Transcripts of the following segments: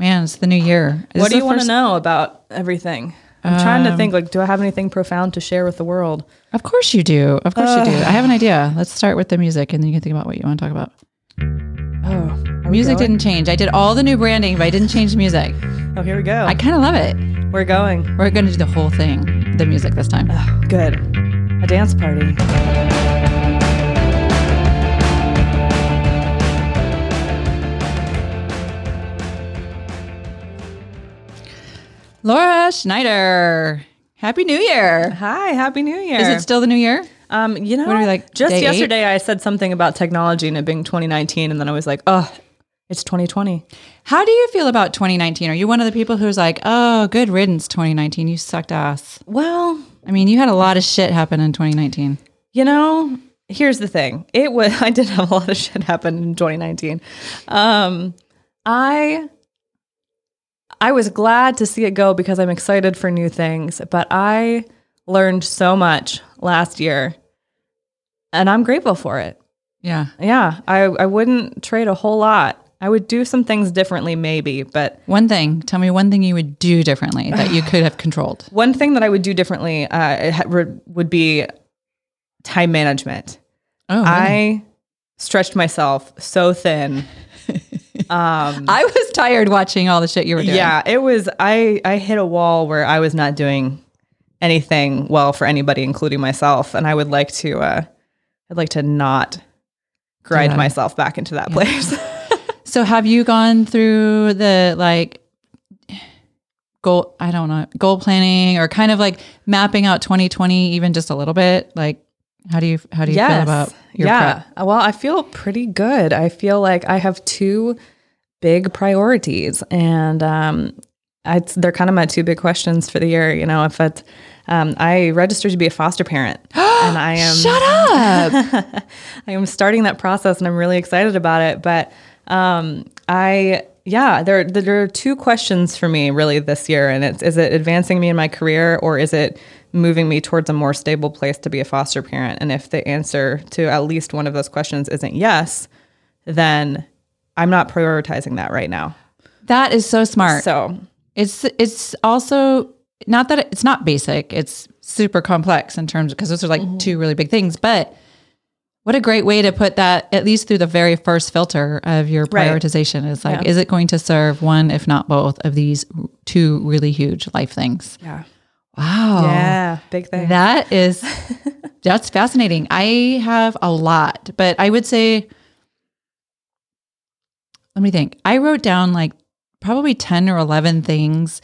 Man, it's the new year. Is what do you want to know about everything? I'm trying to Um, think like, do I have anything profound to share with the world? Of course you do. Of course you do. I have an idea. Let's start with the music and then you can think about what you want to talk about. Oh, Music didn't change. I did all the new branding, but I didn't change the music. Oh, here we go. I kind of love it. We're going. We're going to do the whole thing, the music this time. Oh, good. A dance party. Laura Schneider, Happy New Year. Hi, happy New Year. Is it still the new year? Um, you know, What are we, like, just day eight? yesterday I said something about technology and it being 2019, and then I was like, oh, it's 2020. How do you feel about 2019? Are you one of the people who's like, oh, good riddance, 2019? You sucked ass. Well, I mean, you had a lot of shit happen in 2019. you know, here's the thing. It was I did have a lot of shit happen in 2019. Um, I I was glad to see it go because I'm excited for new things, but I learned so much last year and I'm grateful for it. Yeah. Yeah, I, I wouldn't trade a whole lot. I would do some things differently, maybe, but One thing, tell me one thing you would do differently that you could have controlled. one thing that I would do differently uh, it ha- would- would be time management. Oh, really? I stretched myself so thin. Um, I was tired watching all the shit you were doing. yeah, it was. I I hit a wall where I was not doing anything well for anybody, including myself, and I would like to. Uh, I'd like to not grind Yeah. myself back into that place. So have you gone through the like goal I don't know, goal planning or kind of like mapping out 2020 even just a little bit? Like how do you how do you feel about your yeah. prep? Well, I feel pretty good. I feel like I have two big priorities, and um, I, they're kind of my two big questions for the year. You know, if it's um, I registered to be a foster parent, and I am Shut up. I am starting that process, and I'm really excited about it. But um, I yeah, there there are two questions for me really this year, and it's is it advancing me in my career or is it moving me towards a more stable place to be a foster parent? And if the answer to at least one of those questions isn't yes, then I'm not prioritizing that right now. that is so smart. So It's it's also not that it- it's not basic. It's super complex in terms because those are like two really big things. But what a great way to put that at least through the very first filter of your Right. prioritization is like, Yeah. is it going to serve one, if not both, of these two really huge life things? yeah, Wow. yeah, big thing. That is that's fascinating. I have a lot, but I would say let me think. I wrote down like probably 10 or 11 things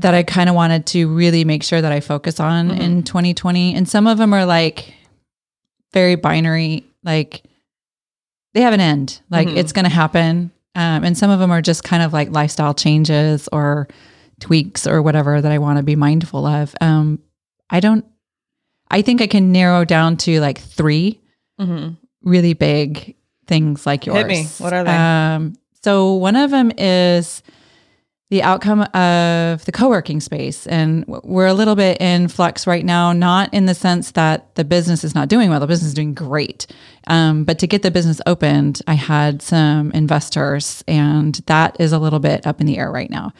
that I kind of wanted to really make sure that I focus on in 2020 and some of them are like very binary like they have an end. Like Mhm. it's going to happen. Um, and some of them are just kind of like lifestyle changes or tweaks or whatever that I want to be mindful of. Um, I don't, I think I can narrow down to like three Mhm. really big things like yours. Hit me. What are they? Um, so one of them is the outcome of the co-working space and we're a little bit in flux right now not in the sense that the business is not doing well the business is doing great um, but to get the business opened i had some investors and that is a little bit up in the air right now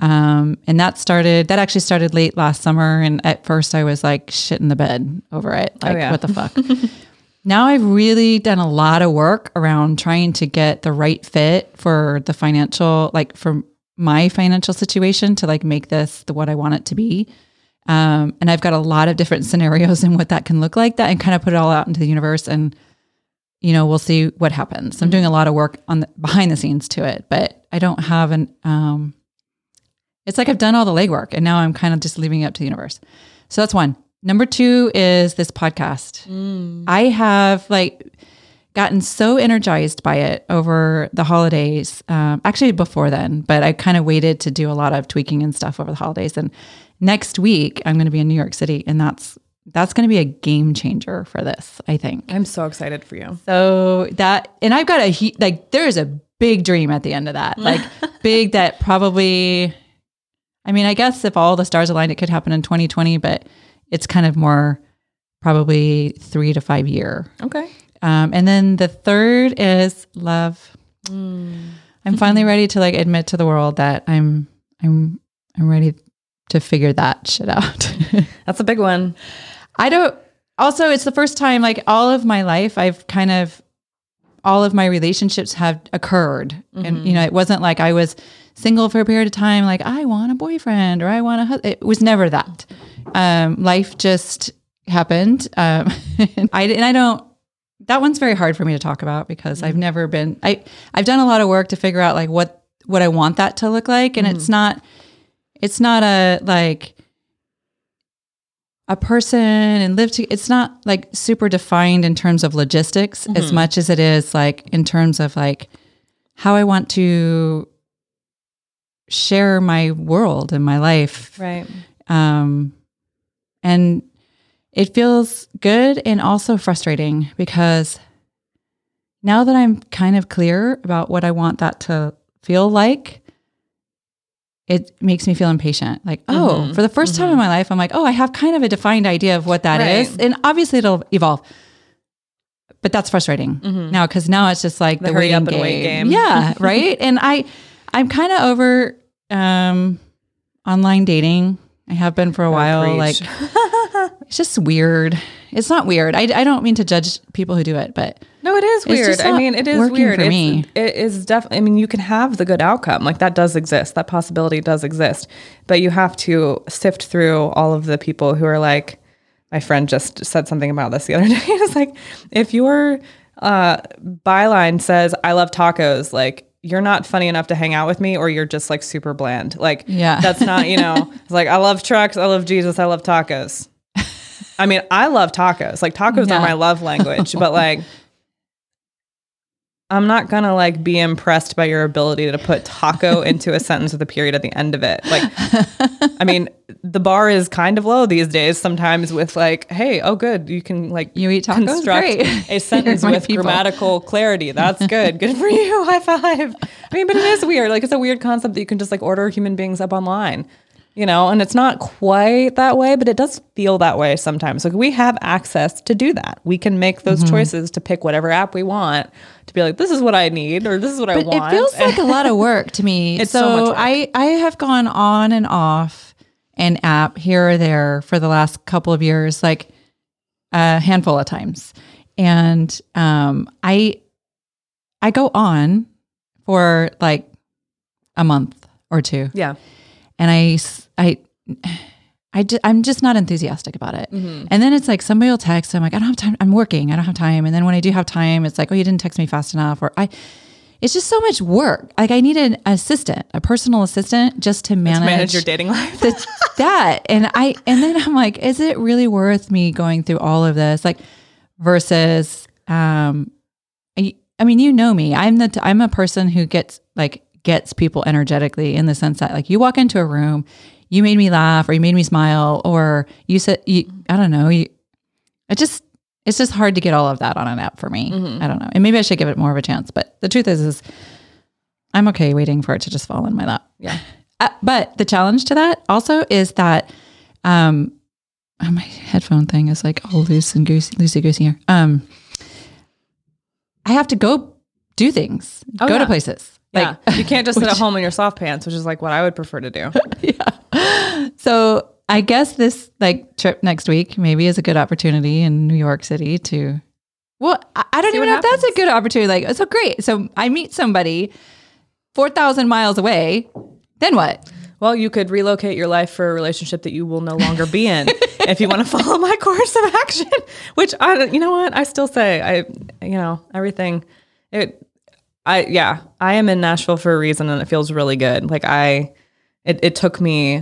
um, and that started that actually started late last summer and at first i was like shit in the bed over it like yeah. what the fuck now I've really done a lot of work around trying to get the right fit for the financial, like for my financial situation to like make this the what I want it to be. Um, and I've got a lot of different scenarios and what that can look like that and kind of put it all out into the universe and you know, we'll see what happens. I'm doing a lot of work on the behind the scenes to it, but I don't have an um it's like I've done all the legwork and now I'm kind of just leaving it up to the universe. So that's one. Number two is this podcast. I have like gotten so energized by it over the holidays. Um, actually, before then, but I kind of waited to do a lot of tweaking and stuff over the holidays. And next week, I'm going to be in New York City, and that's that's going to be a game changer for this. I think. I'm so excited for you. So that, and I've got a he- like, there is a big dream at the end of that, like big that probably. I mean, I guess if all the stars aligned, it could happen in 2020, but it's kind of more probably three to five year. Okay. Um, and then the third is love. I'm finally ready to like admit to the world that I'm I'm I'm ready to figure that shit out. That's a big one. I don't also it's the first time like all of my life I've kind of all of my relationships have occurred and you know it wasn't like I was single for a period of time like I want a boyfriend or I want a husband it was never that. Um life just happened um and I and I don't that one's very hard for me to talk about because I've never been I I've done a lot of work to figure out like what what I want that to look like and it's not it's not a like a person and live to it's not like super defined in terms of logistics as much as it is like in terms of like how I want to share my world and my life Right. um, and it feels good and also frustrating because now that I'm kind of clear about what I want that to feel like, it makes me feel impatient. Like, oh, for the 1st time in my life, I'm like, oh, I have kind of a defined idea of what that is, Right. And obviously it'll evolve. But that's frustrating mm-hmm. now because now it's just like the, The hurry waiting up and wait game. Yeah, right. and I, I'm kind of over um, online dating. I have been for a while. Like, it's just weird. It's not weird. I, I don't mean to judge people who do it, but No, it is weird. I mean, it is weird. for It's- me. It is definitely. I mean, you can have the good outcome. Like that does exist. That possibility does exist. But you have to sift through all of the people who are like. My friend just said something about this the other day. It's like if your uh, byline says "I love tacos," like you're not funny enough to hang out with me, or you're just like super bland. Like Yeah. that's not you know. It's like I love trucks. I love Jesus. I love tacos. I mean, I love tacos. Like tacos Yeah. are my love language, but like I'm not gonna like be impressed by your ability to put taco into a sentence with a period at the end of it. Like, I mean, the bar is kind of low these days. Sometimes with like, hey, oh, good, you can like You eat tacos? construct Great. a sentence with people. grammatical clarity. That's good. Good for you. High five. I mean, but it is weird. Like, it's a weird concept that you can just like order human beings up online. You know, and it's not quite that way, but it does feel that way sometimes. Like we have access to do that. We can make those Mm-hmm. choices to pick whatever app we want to be like, this is what I need or this is what I want. it feels like a lot of work to me. It's so so much work. I I have gone on and off an app here or there for the last couple of years, like a handful of times, and um, I I go on for like a month or two, yeah. and I I. I ju- I'm just not enthusiastic about it. Mm-hmm. And then it's like somebody will text. I'm like, I don't have time. I'm working. I don't have time. And then when I do have time, it's like, oh, you didn't text me fast enough. Or I, it's just so much work. Like I need an assistant, a personal assistant just to manage, Manage your dating life. the, that. And I, and then I'm like, is it really worth me going through all of this? Like versus, um, I, I mean, you know me, I'm the, t- I'm a person who gets like, gets people energetically in the sense that like you walk into a room, you made me laugh or you made me smile or you said, you, I don't know, you, it just, it's just hard to get all of that on an app for me. I don't know. And maybe I should give it more of a chance. But the truth is, is I'm okay waiting for it to just fall in my lap. Yeah. Uh, but the challenge to that also is that um, oh, my headphone thing is like all loose and goosey, loosey goosey here. Um, I have to go do things, Oh, go yeah. to places. Yeah. You can't just sit at home in your soft pants, which is like what I would prefer to do. Yeah. So I guess this like trip next week maybe is a good opportunity in New York City to Well, I I don't even know if that's a good opportunity. Like, so great. So I meet somebody 4,000 miles away. Then what? Well, you could relocate your life for a relationship that you will no longer be in if you want to follow my course of action. Which I, you know what, I still say I, you know, everything. It, I yeah, I am in Nashville for a reason, and it feels really good. Like I, it, it took me,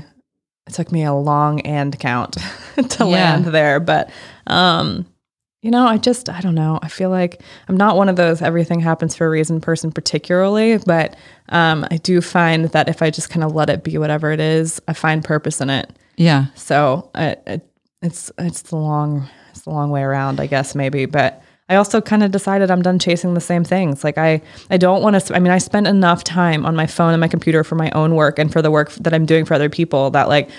it took me a long and count to Yeah. land there, but um, you know, I just I don't know. I feel like I'm not one of those everything happens for a reason person particularly, but um, I do find that if I just kind of let it be whatever it is, I find purpose in it. Yeah. So I, it, it's it's the long it's the long way around, I guess maybe. But I also kind of decided I'm done chasing the same things. Like I I don't want to. I mean, I spent enough time on my phone and my computer for my own work and for the work that I'm doing for other people that like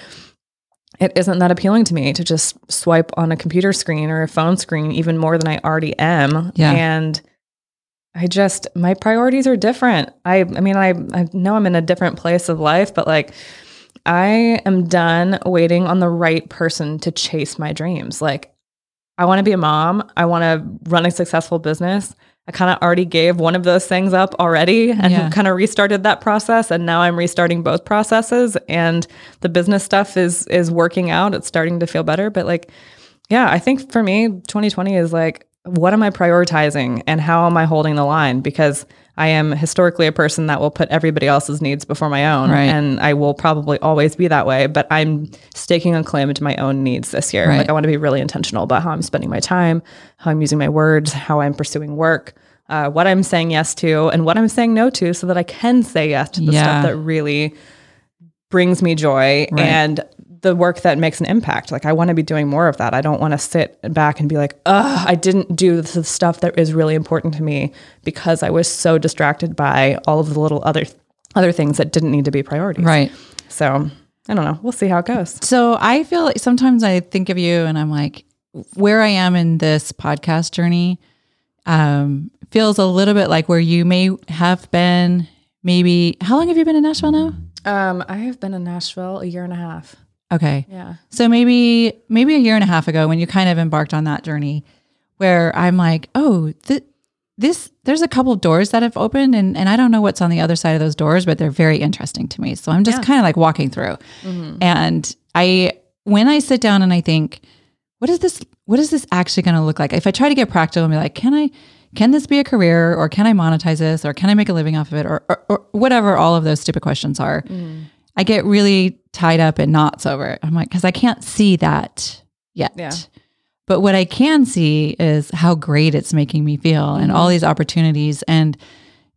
it isn't that appealing to me to just swipe on a computer screen or a phone screen even more than I already am. Yeah. And I just my priorities are different. I I mean I I know I'm in a different place of life, but like I am done waiting on the right person to chase my dreams. Like I want to be a mom, I want to run a successful business. I kind of already gave one of those things up already and Yeah. kind of restarted that process and now I'm restarting both processes and the business stuff is is working out. It's starting to feel better, but like yeah, I think for me 2020 is like what am I prioritizing and how am I holding the line because I am historically a person that will put everybody else's needs before my own Right. and I will probably always be that way, but I'm staking a claim to my own needs this year. Right. Like I want to be really intentional about how I'm spending my time, how I'm using my words, how I'm pursuing work, uh, what I'm saying yes to, and what I'm saying no to, so that I can say yes to the Yeah. stuff that really brings me joy Right. and the work that makes an impact. Like I want to be doing more of that. I don't want to sit back and be like, "Ugh, I didn't do the stuff that is really important to me because I was so distracted by all of the little other other things that didn't need to be priorities." Right. So, I don't know. We'll see how it goes. So I feel like sometimes I think of you and I'm like, where I am in this podcast journey um, feels a little bit like where you may have been maybe, how long have you been in Nashville now? Um, I have been in Nashville a year and a half. Okay. Yeah. So maybe maybe a year and a half ago when you kind of embarked on that journey where I'm like, oh, th- this there's a couple of doors that have opened and and I don't know what's on the other side of those doors, but they're very interesting to me. So I'm just Yeah. kind of like walking through. Mm-hmm. And I when I sit down and I think, what is this what is this actually going to look like? If I try to get practical and be like, can I can this be a career or can I monetize this or can I make a living off of it or or, or whatever all of those stupid questions are. Mm-hmm. I get really tied up in knots over it. I'm like, because I can't see that yet. Yeah. But what I can see is how great it's making me feel and all these opportunities. And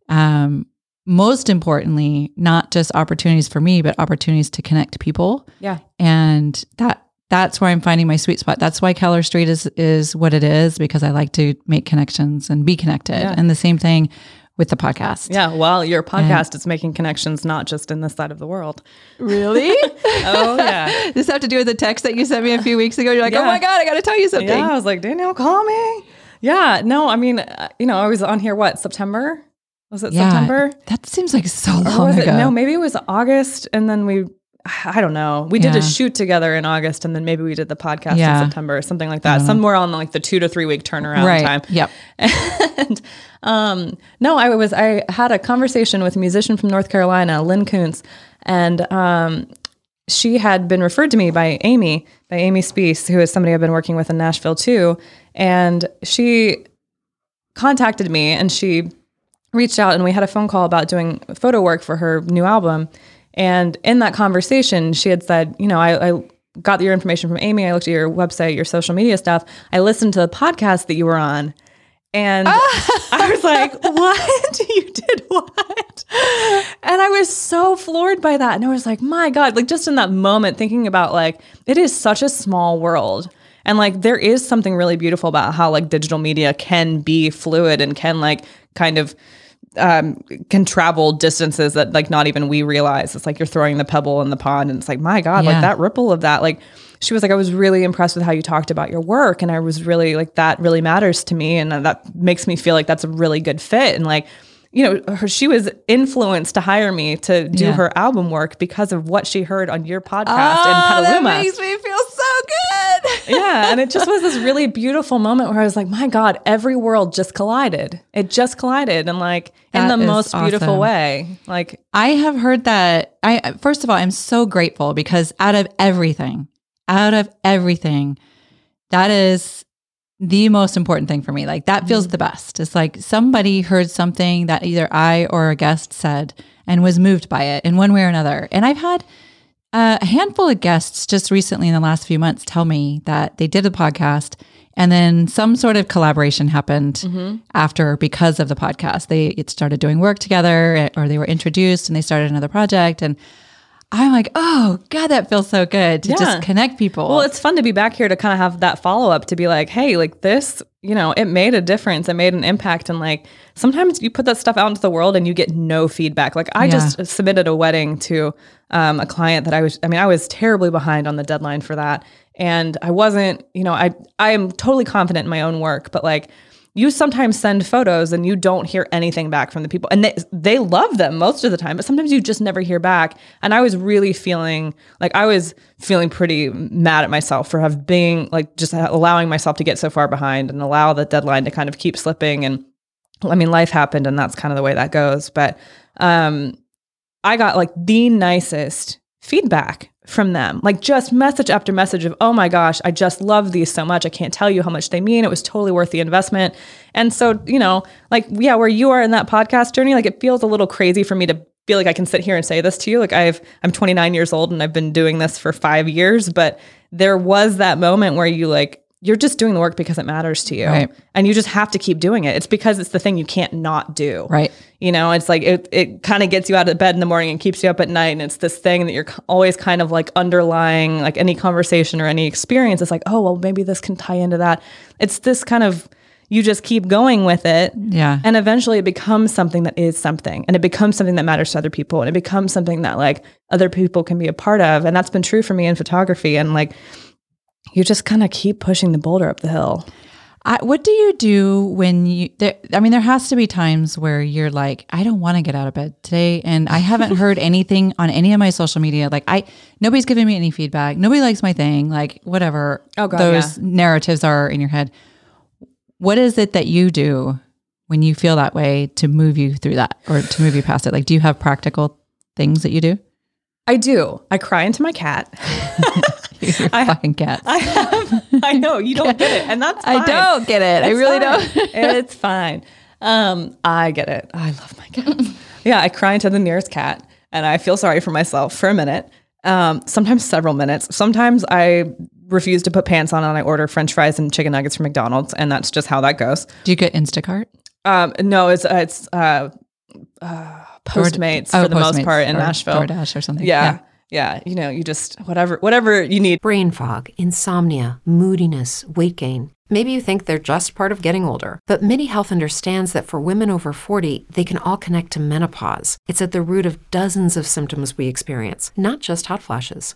um, most importantly, not just opportunities for me, but opportunities to connect people. Yeah. And that that's where I'm finding my sweet spot. That's why Keller Street is is what it is because I like to make connections and be connected. Yeah. And the same thing with the podcast. Yeah. Well, your podcast is making connections not just in this side of the world. Really? Oh yeah. Does this have to do with the text that you sent me a few weeks ago? You're like, oh my God, I got to tell you something. Yeah, I was like, Danielle, call me. Yeah, no, I mean, uh, you know, I was on here. What September? Was it Yeah, September? That seems like so long ago. it? No, maybe it was August, and then we. I don't know. We did Yeah. a shoot together in August, and then maybe we did the podcast Yeah. in September or something like that. Somewhere on like the two to three week turnaround right. time. Yep. and um, no, I was I had a conversation with a musician from North Carolina, Lynn Kuntz, and um, she had been referred to me by Amy, by Amy Spees, who is somebody I've been working with in Nashville too, and she contacted me and she reached out and we had a phone call about doing photo work for her new album. And in that conversation, she had said, you know, I, I got your information from Amy. I looked at your website, your social media stuff. I listened to the podcast that you were on. And ah. I was like, what? you did what? And I was so floored by that. And I was like, my God, like just in that moment, thinking about like, it is such a small world. And like, there is something really beautiful about how like digital media can be fluid and can like kind of um, can travel distances that like not even we realize. It's like you're throwing the pebble in the pond, and it's like, my God, Yeah. like that ripple of that. Like she was like, I was really impressed with how you talked about your work, and I was really like that really matters to me, and that makes me feel like that's a really good fit. And like, you know, her she was influenced to hire me to do Yeah. her album work because of what she heard on your podcast Oh, in that Petaluma. makes me feel yeah. And it just was this really beautiful moment where I was like, my God, every world just collided. It just collided. And like in the most beautiful way. Like, I have heard that. I first of all, I'm so grateful because out of everything, out of everything, that is the most important thing for me. Like that feels mm-hmm. the best. It's like somebody heard something that either I or a guest said and was moved by it in one way or another. And I've had uh, a handful of guests just recently in the last few months tell me that they did a podcast and then some sort of collaboration happened after because of the podcast. They it started doing work together eh, or they were introduced and they started another project and I'm like, "Oh, god, that feels so good to Yeah. just connect people." well, it's fun to be back here to kind of have that follow up to be like, hey, like this, you know, it made a difference. It made an impact. And like sometimes you put that stuff out into the world and you get no feedback. Like I Yeah. just submitted a wedding to um, a client that I was, I mean, I was terribly behind on the deadline for that. And I wasn't, you know, I, I am totally confident in my own work, but like, you sometimes send photos and you don't hear anything back from the people. And they they love them most of the time but sometimes you just never hear back. And i was really feeling like i was feeling pretty mad at myself for have being like just allowing myself to get so far behind and allow the deadline to kind of keep slipping. And i mean life happened and that's kind of the way that goes. But um i got like the nicest feedback from them. Like just message after message of oh my gosh i just love these so much. I can't tell you how much they mean. It was totally worth the investment. And so you know like yeah where you are in that podcast journey like it feels a little crazy for me to feel like i can sit here and say this to you. Like i've i'm 29 years old and i've been doing this for five years but there was that moment where you like you're just doing the work because it matters to you Right. and you just have to keep doing it it's because it's the thing you can't not do right. you know, it's like it, it kind of gets you out of bed in the morning and keeps you up at night. And it's this thing that you're always kind of like underlying, like any conversation or any experience. It's like, oh, well, maybe this can tie into that. It's this kind of, you just keep going with it. Yeah. And eventually it becomes something that is something and it becomes something that matters to other people and it becomes something that like other people can be a part of. And that's been true for me in photography. And like, you just kind of keep pushing the boulder up the hill. I, what do you do when you? There, I mean, there has to be times where you're like, I don't want to get out of bed today, and I haven't heard anything on any of my social media. Like, I nobody's giving me any feedback. Nobody likes my thing. Like, whatever. Oh, God, those narratives are in your head. What is it that you do when you feel that way to move you through that or to move you past it? Like, do you have practical things that you do? I do. I cry into my cat. Your I- fucking cat. I have. I know you don't get it, and that's fine. I don't get it. I really fine. don't. it's fine. Um, I get it. I love my cat. yeah, I cry into the nearest cat, and I feel sorry for myself for a minute. Um, sometimes several minutes. Sometimes I refuse to put pants on, and I order French fries and chicken nuggets from McDonald's, and that's just how that goes. Do you get Instacart? Um, no, it's uh, it's uh, uh, Postmates Oh, for the most part in or Nashville. DoorDash or something. Yeah, yeah. You know, you just whatever whatever you need. Brain fog, insomnia, moodiness, weight gain. Maybe you think they're just part of getting older, but MIDI Health understands that for women over 40, they can all connect to menopause. It's at the root of dozens of symptoms we experience, not just hot flashes.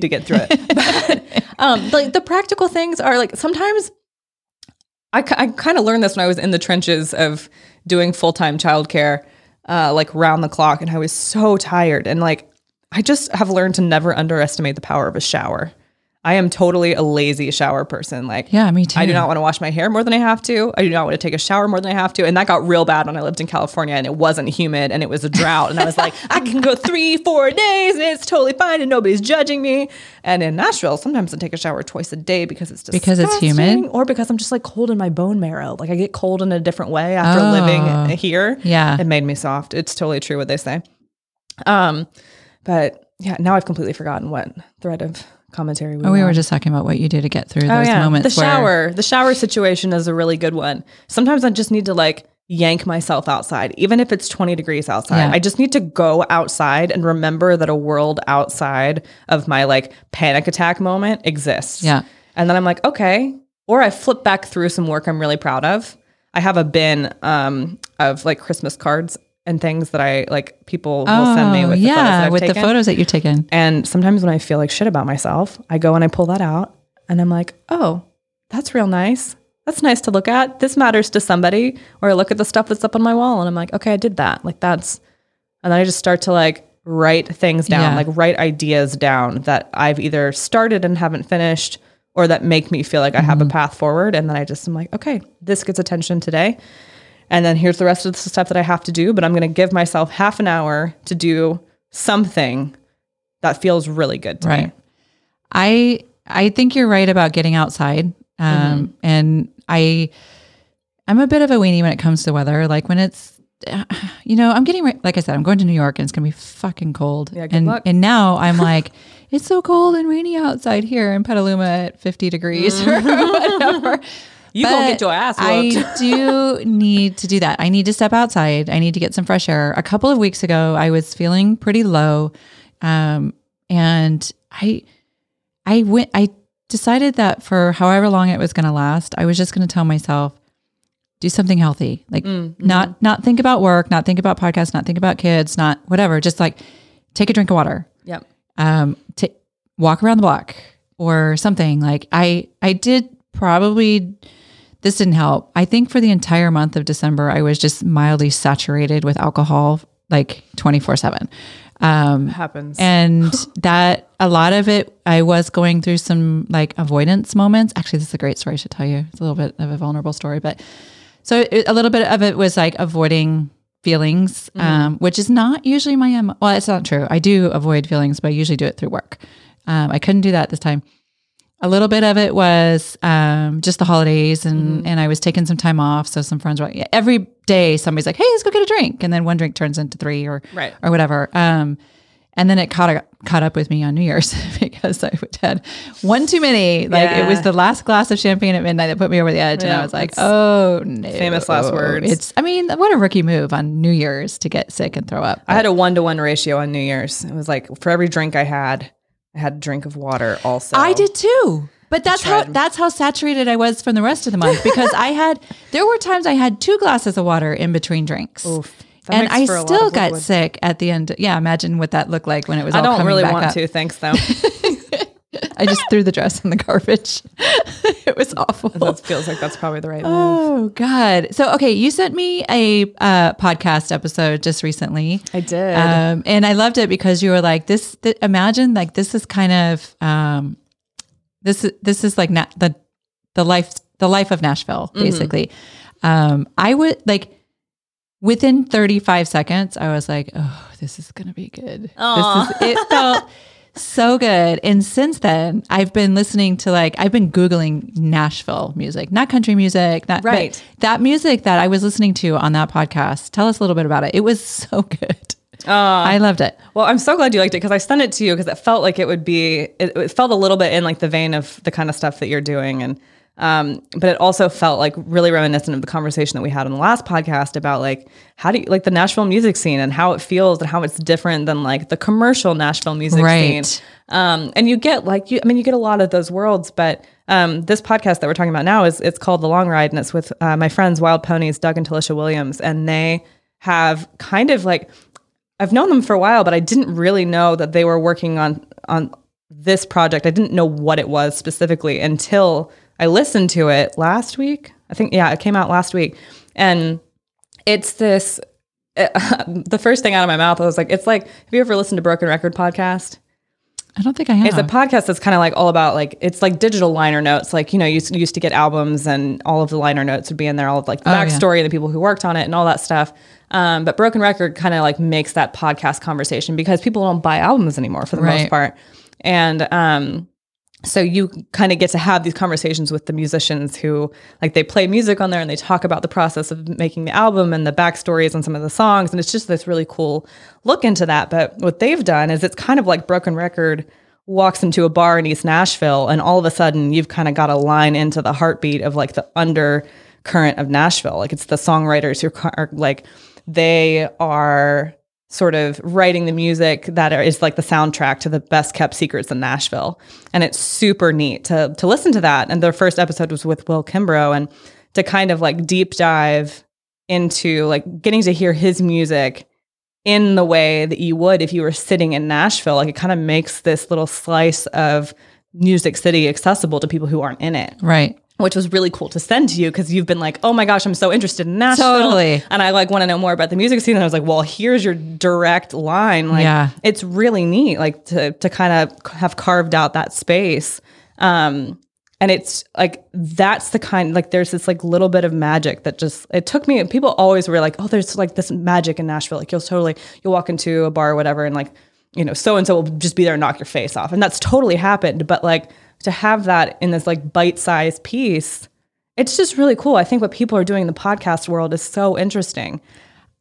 To get through it. but um, like the practical things are like sometimes I, I kind of learned this when I was in the trenches of doing full time childcare, uh, like round the clock, and I was so tired. And like I just have learned to never underestimate the power of a shower. I am totally a lazy shower person. Like, Yeah, me too. I do not want to wash my hair more than I have to. I do not want to take a shower more than I have to. And that got real bad when I lived in California and it wasn't humid and it was a drought. And I was like, I can go three, four days and it's totally fine and nobody's judging me. And in Nashville, sometimes I take a shower twice a day because it's Because it's humid? or because I'm just like cold in my bone marrow. Like I get cold in a different way after Oh. living here. Yeah. It made me soft. It's totally true what they say. Um, but yeah, now I've completely forgotten what thread of commentary we Oh, we were were just talking about what you do to get through Oh those yeah, moments. the where- shower. The shower situation is a really good one. Sometimes I just need to like yank myself outside, even if it's 20 degrees outside. Yeah. I just need to go outside and remember that a world outside of my like panic attack moment exists. Yeah. And then I'm like, okay. Or I flip back through some work I'm really proud of. I have a bin um, of like Christmas cards and things that I like people will send me Oh, with the oh, photos that yeah, I've with taken. the photos that you've taken. And sometimes when I feel like shit about myself, I go and I pull that out and I'm like, oh, that's real nice. That's nice to look at. This matters to somebody. Or I look at the stuff that's up on my wall and I'm like, okay, I did that. Like that's, and then I just start to like write things down, Yeah. like write ideas down that I've either started and haven't finished or that make me feel like I have a mm-hmm. path forward. And then I just am like, okay, this gets attention today. And then here's the rest of the stuff that I have to do, but I'm going to give myself half an hour to do something that feels really good to me. Right. I I think you're right about getting outside. Um, Mm-hmm. and I I'm a bit of a weenie when it comes to weather. Like when it's you know, I'm getting like I said, I'm going to New York and it's gonna be fucking cold. Yeah, good and luck. and now I'm like, it's so cold and rainy outside here in Petaluma at 50 degrees or whatever. You gonna get your ass I do need to do that. I need to step outside. I need to get some fresh air. A couple of weeks ago, I was feeling pretty low, um, and I, I went. I decided that for however long it was going to last, I was just going to tell myself, do something healthy. Like not not think about work, not think about podcasts, not think about kids, not whatever. Just like take a drink of water Yep. um to walk around the block or something like i i did probably this didn't help. I think for the entire month of december i was just mildly saturated with alcohol like 24 7 um Happens. and that a lot of it i was going through some like avoidance moments. Actually this is a great story i should tell you. It's a little bit of a vulnerable story but so it, a little bit of it was like avoiding feelings um, which is not usually my well it's not true. I do avoid feelings but i usually do it through work. Um, i couldn't do that this time a little bit of it was um, just the holidays and and I was taking some time off. So some friends were like, every day somebody's like, hey, let's go get a drink. And then one drink turns into three or Right. or whatever. Um, and then it caught caught up with me on New Year's because I had one too many. Like it was the last glass of champagne at midnight that put me over the edge. and I was like, oh no. famous last words. It's I mean, what a rookie move on New Year's to get sick and throw up. I had a one to one ratio on New Year's. It was like for every drink I had, I had a drink of water also. I did too. But that's how that's how saturated I was from the rest of the month because I had there were times I had two glasses of water in between drinks. That and I for a lot still got liquid. sick at the end. Yeah, imagine what that looked like when it was I all don't really want up. to. Thanks though. I just threw the dress in the garbage. it was awful. that feels like that's probably the right move. Oh God! So okay, you sent me a uh, podcast episode just recently. I did. um, and I loved it because you were like, "This, th- imagine like this is kind of um, this is this is like na- the the life the life of Nashville, basically." Um, I would like within 35 seconds, I was like, "Oh, this is gonna be good." This is, it felt so good. And since then, I've been listening to like I've been googling Nashville music, not country music, not Right. that music that I was listening to on that podcast. Tell us a little bit about it. It was so good. I loved it. Well, I'm so glad you liked it because I sent it to you because it felt like it would be. It, it felt a little bit in like the vein of the kind of stuff that you're doing, and um, but it also felt like really reminiscent of the conversation that we had on the last podcast about like how do you like the Nashville music scene and how it feels and how it's different than like the commercial Nashville music Right. scene. Um, and you get like you, I mean, you get a lot of those worlds, but um, this podcast that we're talking about now is it's called The Long Ride, and it's with uh, my friends Wild Ponies, Doug and Telisha Williams, and they have kind of like I've known them for a while, but I didn't really know that they were working on on this project. I didn't know what it was specifically until I listened to it last week. I think yeah, it came out last week, and it's this. the first thing out of my mouth, I was like, "It's like, have you ever listened to Broken Record podcast?" I don't think I have. It's a podcast that's kind of like all about like it's like digital liner notes. Like you know, you used, used to get albums and all of the liner notes would be in there, all of like the Oh, yeah. backstory and the people who worked on it and all that stuff. Um, but Broken Record kind of like makes that podcast conversation because people don't buy albums anymore for the most part, and um, so you kind of get to have these conversations with the musicians who like they play music on there and they talk about the process of making the album and the backstories on some of the songs and it's just this really cool look into that. But what they've done is it's kind of like broken record walks into a bar in east nashville and all of a sudden you've kind of got a line into the heartbeat of like the undercurrent of nashville. Like it's the songwriters who are like they are sort of writing the music that is like the soundtrack to the best kept secrets in Nashville. And it's super neat to to listen to that. And their first episode was with Will Kimbrough and to kind of like deep dive into like getting to hear his music in the way that you would if you were sitting in Nashville. Like it kind of makes this little slice of Music City accessible to people who aren't in it right. Which was really cool to send to you because you've been like, oh my gosh, I'm so interested in Nashville. Totally. And I like want to know more about the music scene. And I was like, well, here's your direct line. Like, Yeah. it's really neat, like to to kind of have carved out that space. Um, and it's like that's the kind like there's this like little bit of magic that just it took me. People always were like, oh, there's like this magic in Nashville. Like you'll totally you'll walk into a bar or whatever, and like you know, so and so will just be there and knock your face off. And that's totally happened. But like to have that in this like bite sized piece, it's just really cool. I think what people are doing in the podcast world is so interesting.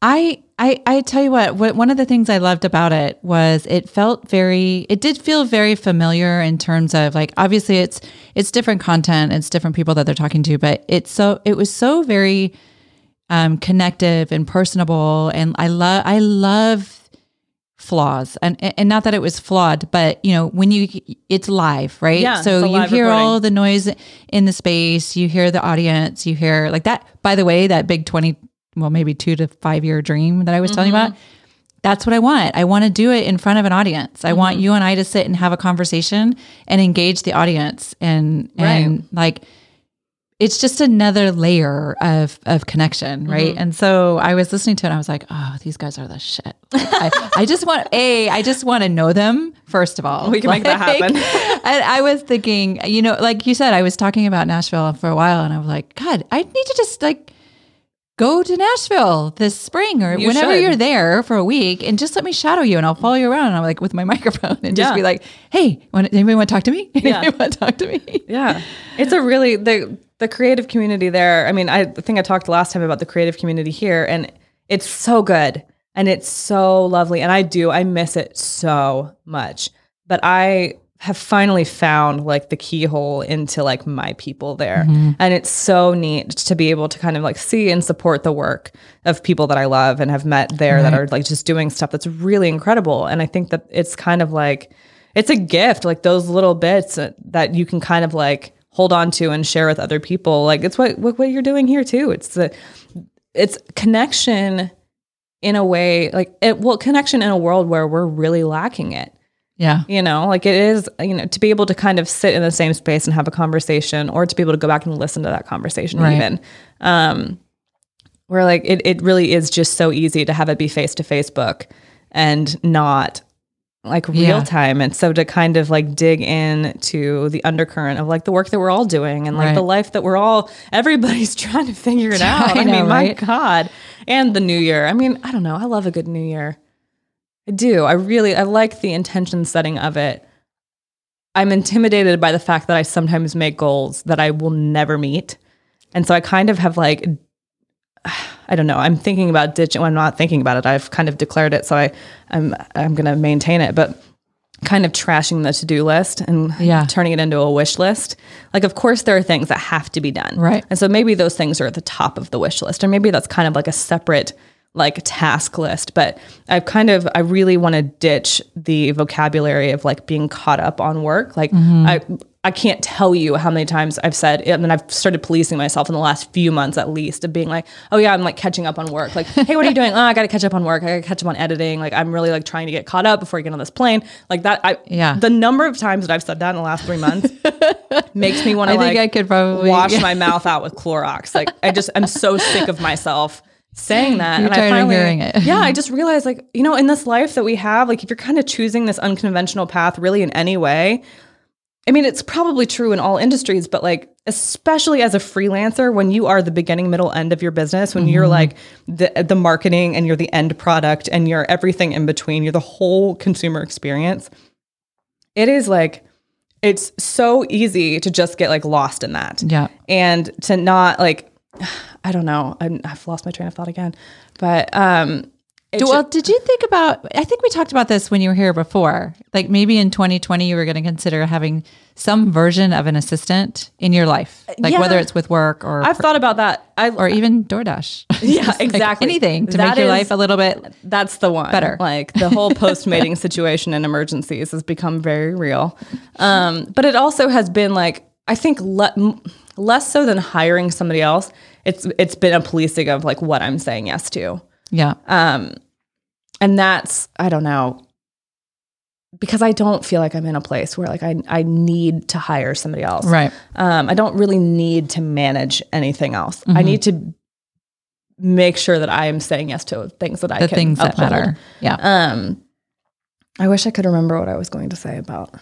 I, I I tell you what, what one of the things I loved about it was it felt very it did feel very familiar in terms of like obviously it's it's different content, it's different people that they're talking to, but it's so it was so very um connective and personable and I love I love flaws and and not that it was flawed but you know when you it's live right Yeah, so you hear recording. all the noise in the space you hear the audience you hear like that by the way that big 20 well maybe 2 to 5 year dream that I was telling you Mm-hmm. about that's what I want. I want to do it in front of an audience. I Mm-hmm. want you and I to sit and have a conversation and engage the audience and and like it's just another layer of of connection, right? Mm-hmm. And so I was listening to it and I was like, "Oh, these guys are the shit." I, I just want a I just want to know them first of all. We can make that happen. and I was thinking, you know, like you said, I was talking about Nashville for a while and I was like, "God, I need to just like go to Nashville this spring or You whenever should. you're there for a week and just let me shadow you and I'll follow you around and I'm like with my microphone and just Yeah. be like, hey, want, anybody want to talk to me? Yeah. Anybody want to talk to me? Yeah. It's a really the the creative community there. I mean, I think I talked last time about the creative community here and it's so good and it's so lovely and I do I miss it so much. But I have finally found like the keyhole into like my people there. Mm-hmm. And it's so neat to be able to kind of like see and support the work of people that I love and have met there that are like just doing stuff that's really incredible. And I think that it's kind of like it's a gift, like those little bits that, that you can kind of like hold on to and share with other people. Like it's what what, what you're doing here too. It's the it's connection in a way like it well connection in a world where we're really lacking it Yeah. you know like it is you know to be able to kind of sit in the same space and have a conversation or to be able to go back and listen to that conversation Right. even um where like it, it really is just so easy to have it be face to facebook and not like real Yeah. time and so to kind of like dig in to the undercurrent of like the work that we're all doing and like Right. the life that we're all everybody's trying to figure it out I i, know, mean my god and the new year i mean i don't know i love a good new year I do. I really I like the intention setting of it. I'm intimidated by the fact that I sometimes make goals that I will never meet. And so I kind of have like I don't know. I'm thinking about ditching. Well, I'm not thinking about it. I've kind of declared it, so I, I'm I'm going to maintain it. But kind of trashing the to-do list and Yeah. turning it into a wish list. Like, of course, there are things that have to be done, Right. And so maybe those things are at the top of the wish list, or maybe that's kind of like a separate like task list. But I've kind of I really want to ditch the vocabulary of like being caught up on work. Like mm-hmm. I I can't tell you how many times I've said, and then I've started policing myself in the last few months at least of being like, oh yeah, I'm like catching up on work. Like, hey, what are you doing? Oh, I got to catch up on work. I got to catch up on editing. Like, I'm really like trying to get caught up before I get on this plane. Like that. I Yeah. The number of times that I've said that in the last three months makes me want I to think like I could probably- wash yeah. my mouth out with Clorox. Like, I just I'm so sick of myself saying that. You're and tired I of finally, hearing it. yeah, I just realized like, you know, in this life that we have, like if you're kind of choosing this unconventional path really in any way, I mean, it's probably true in all industries, but like, especially as a freelancer, when you are the beginning, middle, end of your business, when you're like the the marketing and you're the end product and you're everything in between, you're the whole consumer experience. It is like it's so easy to just get like lost in that Yeah. and to not like i don't know I'm, i've lost my train of thought again but um it well, did you think about? I think we talked about this when you were here before. Like maybe in 2020, you were going to consider having some version of an assistant in your life, like Yeah. whether it's with work or i've thought about that i or even DoorDash. yeah Like exactly anything to That make your is- life a little bit. that's the one better. like the whole post-mating situation in emergencies has become very real um but it also has been like i think le- less so than hiring somebody else it's it's been a policing of like what i'm saying yes to Yeah. Um, and that's I don't know because I don't feel like I'm in a place where like I I need to hire somebody else. Right. Um, I don't really need to manage anything else. Mm-hmm. I need to make sure that I am saying yes to things that I can things that matter. Yeah. Um, I wish I could remember what I was going to say about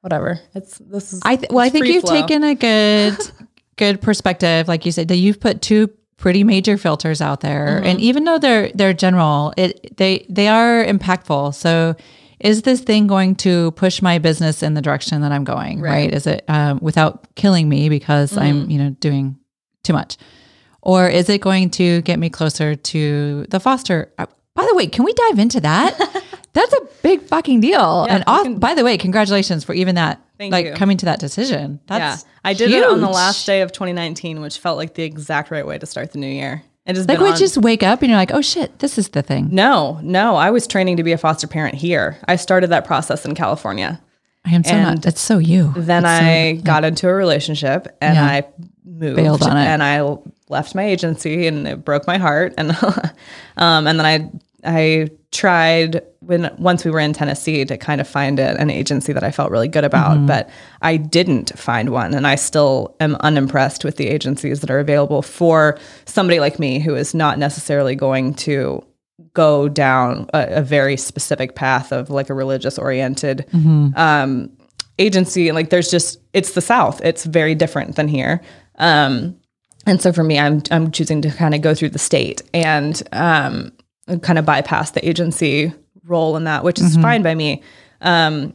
whatever. It's this is I th- well, I think you've flow. taken a good good perspective, like you said, that you've put two pretty major filters out there, Mm-hmm. and even though they're they're general, it they they are impactful. So, is this thing going to push my business in the direction that I'm going? Right? Is it um, without killing me because Mm-hmm. I'm you know doing too much, or is it going to get me closer to the foster? uh, By the way, can we dive into that? That's a big fucking deal. and off, can- by the way, congratulations for even that. Like you. coming to that decision. That's yeah, I did it on the last day of 2019, which felt like the exact right way to start the new year. It has Like, we just wake up and you're like, oh shit, this is the thing. No, no. I was training to be a foster parent here. I started that process in California. I am so And not. That's so you. Then That's so- I got into a relationship and Yeah. I moved Bailed on it. and I left my agency and it broke my heart. And um, and then I I tried when once we were in Tennessee to kind of find a, an agency that I felt really good about, Mm-hmm. but I didn't find one, and I still am unimpressed with the agencies that are available for somebody like me who is not necessarily going to go down a, a very specific path of like a religious oriented um, agency. And like, there's just it's the South. It's very different than here. Um, and so for me, I'm I'm choosing to kind of go through the state and um, kind of bypass the agency role in that, which is fine by me. Um,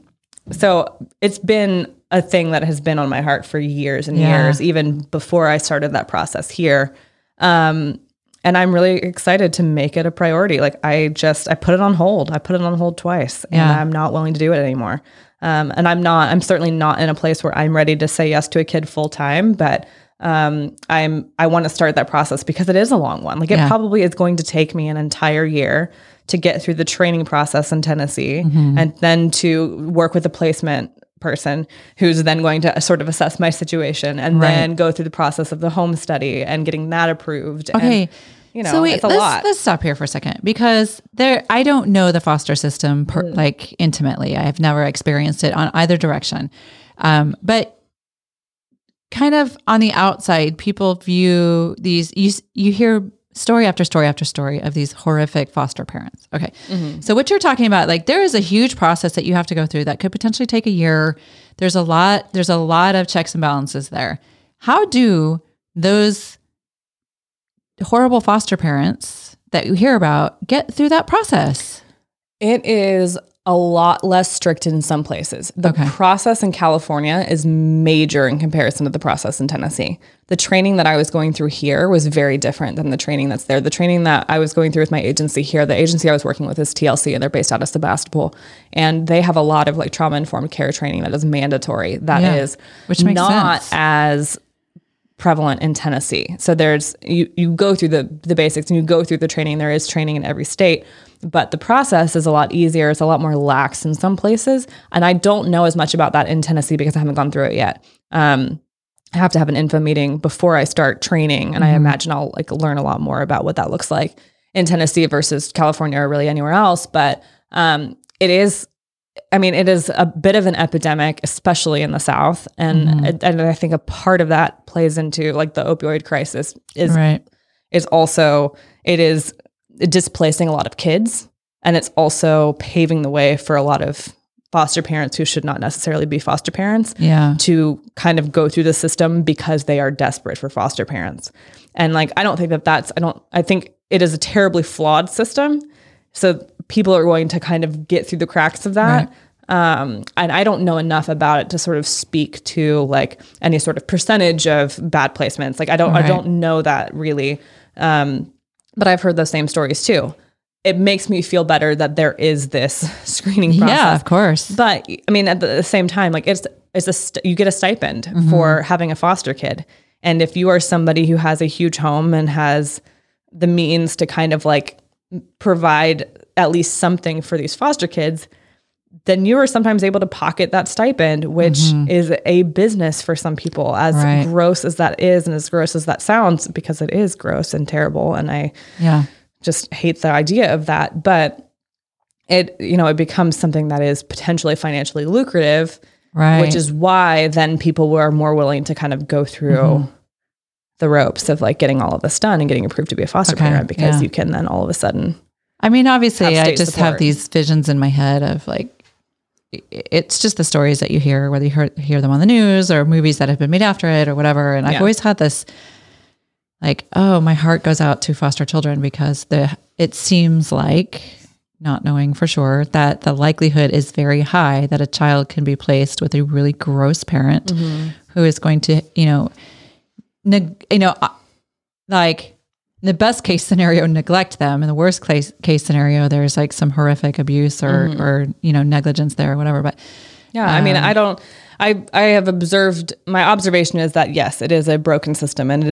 so it's been a thing that has been on my heart for years and Yeah. years, even before I started that process here. Um, and I'm really excited to make it a priority. Like I just I put it on hold. I put it on hold twice, and Yeah. I'm not willing to do it anymore. Um, and I'm not. I'm certainly not in a place where I'm ready to say yes to a kid full time. But um, I'm. I want to start that process because it is a long one. Like it Yeah. probably is going to take me an entire year to get through the training process in Tennessee, Mm-hmm. and then to work with a placement person who's then going to sort of assess my situation and Right. then go through the process of the home study and getting that approved. and, Okay. you know, so wait, it's a let's, lot. let's stop here for a second because there, I don't know the foster system per, Mm. like intimately. I have never experienced it on either direction. Um, but kind of on the outside, people view these, you, you hear story after story after story of these horrific foster parents. Okay. Mm-hmm. So what you're talking about, like there is a huge process that you have to go through that could potentially take a year. There's a lot, there's a lot of checks and balances there. How do those horrible foster parents that you hear about get through that process? It is a lot less strict in some places. The Okay. process in California is major in comparison to the process in Tennessee. The training that I was going through here was very different than the training that's there. The training that I was going through with my agency here, the agency I was working with is TLC and they're based out of Sebastopol. And they have a lot of like trauma informed care training that is mandatory. That is Yeah, which makes not sense. as prevalent in Tennessee. So there's you you go through the the basics and you go through the training. There is training in every state, but the process is a lot easier. It's a lot more lax in some places, and I don't know as much about that in Tennessee because I haven't gone through it yet. Um, I have to have an info meeting before I start training, and I imagine I'll like learn a lot more about what that looks like in Tennessee versus California or really anywhere else. But um, it is I mean, it is a bit of an epidemic, especially in the South, and and I think a part of that plays into like the opioid crisis is Right. is also it is displacing a lot of kids and it's also paving the way for a lot of foster parents who should not necessarily be foster parents Yeah. to kind of go through the system because they are desperate for foster parents. And like, I don't think that that's, I don't, I think it is a terribly flawed system. So people are going to kind of get through the cracks of that. Um, and I don't know enough about it to sort of speak to like any sort of percentage of bad placements. Like I don't, I don't know that really. Um, but I've heard those same stories too. It makes me feel better that there is this screening process. Yeah, of course. But I mean, at the same time, like it's it's a st- you get a stipend Mm-hmm. for having a foster kid, and if you are somebody who has a huge home and has the means to kind of like provide at least something for these foster kids, then you are sometimes able to pocket that stipend, which is a business for some people. As Mm-hmm. Right. gross as that is, and as gross as that sounds, because it is gross and terrible, and I yeah. just hate the idea of that. But it, you know, it becomes something that is potentially financially lucrative, Right. which is why then people were more willing to kind of go through Mm-hmm. the ropes of like getting all of this done and getting approved to be a foster Okay, parent because yeah. you can then all of a sudden I mean, obviously, I just have these visions in my head of like, it's just the stories that you hear, whether you hear, hear them on the news or movies that have been made after it or whatever. And I've always had this, like, oh, my heart goes out to foster children because the it seems like, not knowing for sure, that the likelihood is very high that a child can be placed with a really gross parent who is going to, you know, neg- you know, uh, like in the best case scenario, neglect them. In the worst case case scenario, there's like some horrific abuse or or you know negligence there or whatever. But Yeah, I mean, Um, I don't. I I have observed. My observation is that yes, it is a broken system, and it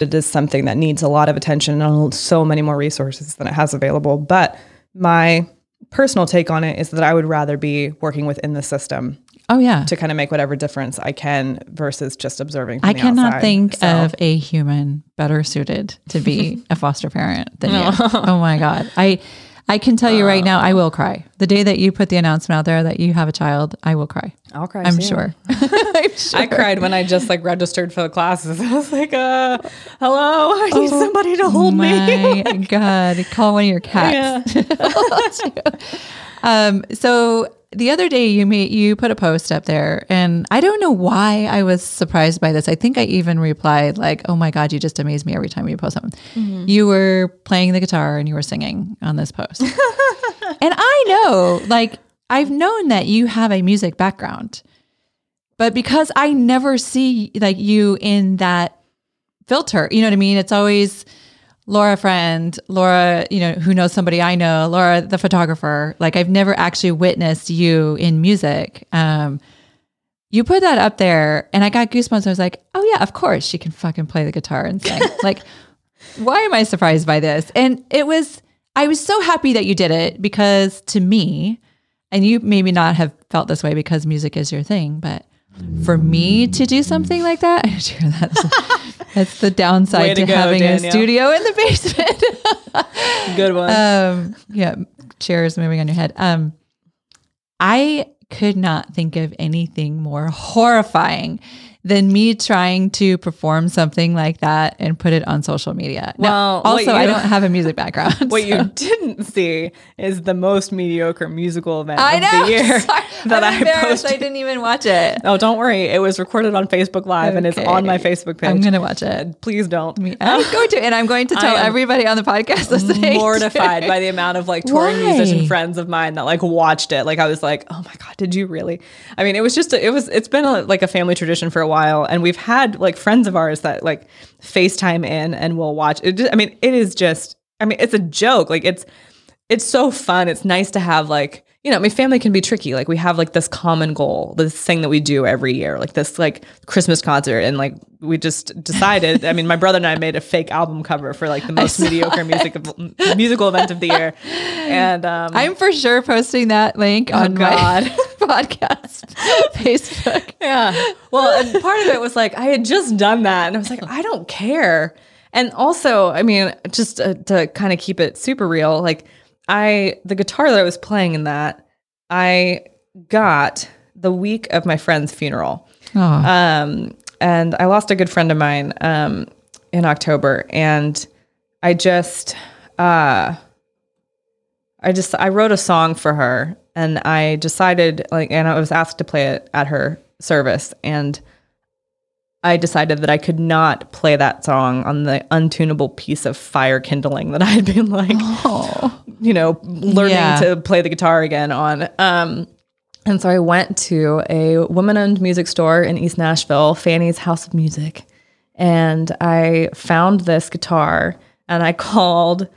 it is something that needs a lot of attention and so many more resources than it has available. But my personal take on it is that I would rather be working within the system oh yeah, to kind of make whatever difference I can versus just observing. From I cannot outside. think So- of a human better suited to be a foster parent than you. Oh my god, I. I can tell you right now, I will cry. The day that you put the announcement out there that you have a child, I will cry. I'll cry. I'm sure. I'm sure. I cried when I just like registered for the classes. I was like, uh, hello, I need somebody to hold me. Oh My God, call one of your cats. um, so the other day you made you put a post up there, and I don't know why I was surprised by this. I think I even replied like, "Oh my God, you just amaze me every time you post something." Mm-hmm. You were playing the guitar and you were singing on this post, and I know, like, I've known that you have a music background, but because I never see like you in that filter, you know what I mean? It's always Laura friend, Laura, you know, who knows somebody I know, Laura the photographer. Like I've never actually witnessed you in music. Um you put that up there and I got goosebumps. I was like, "Oh yeah, of course she can fucking play the guitar and sing." like why am I surprised by this? And it was I was so happy that you did it because to me, and you maybe not have felt this way because music is your thing, but for me to do something like that, I hear that. That's the downside to to, go, having Danielle. a studio in the basement. Good one. um, yeah, chairs moving on your head. Um, I could not think of anything more horrifying than me trying to perform something like that and put it on social media. Well, what also, I don't have a music background. what so- you didn't see is the most mediocre musical event I of know. the year Sorry. that I'm I posted. I didn't even watch it. Oh, don't worry. It was recorded on Facebook Live and it's on my Facebook page. I'm gonna watch it. Please don't. I'm going to, and I'm going to tell everybody on the podcast listening. mortified by the amount of like touring Why? musician friends of mine that like watched it. Like I was like, oh my god, did you really? I mean, it was just a, it was it's been a, like a family tradition for a while, and we've had like friends of ours that like FaceTime in and we'll watch. It just, I mean, it is just. I mean, it's a joke. Like it's it's so fun. It's nice to have like, you know, I mean, family can be tricky. Like we have like this common goal, this thing that we do every year, like this like Christmas concert. And like we just decided, I mean, my brother and I made a fake album cover for like the most mediocre music of, musical event of the year. And um I'm for sure posting that link on God. my podcast Facebook. Yeah. Well, and part of it was like I had just done that, and I was like, I don't care. And also, I mean, just uh, to kind of keep it super real, like I the guitar that I was playing in that, I got the week of my friend's funeral. Oh, Um, and I lost a good friend of mine um, in October, and I just, uh, I just, I wrote a song for her, and I decided, like, and I was asked to play it at her service, and I decided that I could not play that song on the untunable piece of fire kindling that I had been like, oh. you know, learning Yeah. to play the guitar again on. Um, and so I went to a woman owned music store in East Nashville, Fanny's House of Music. And I found this guitar and I called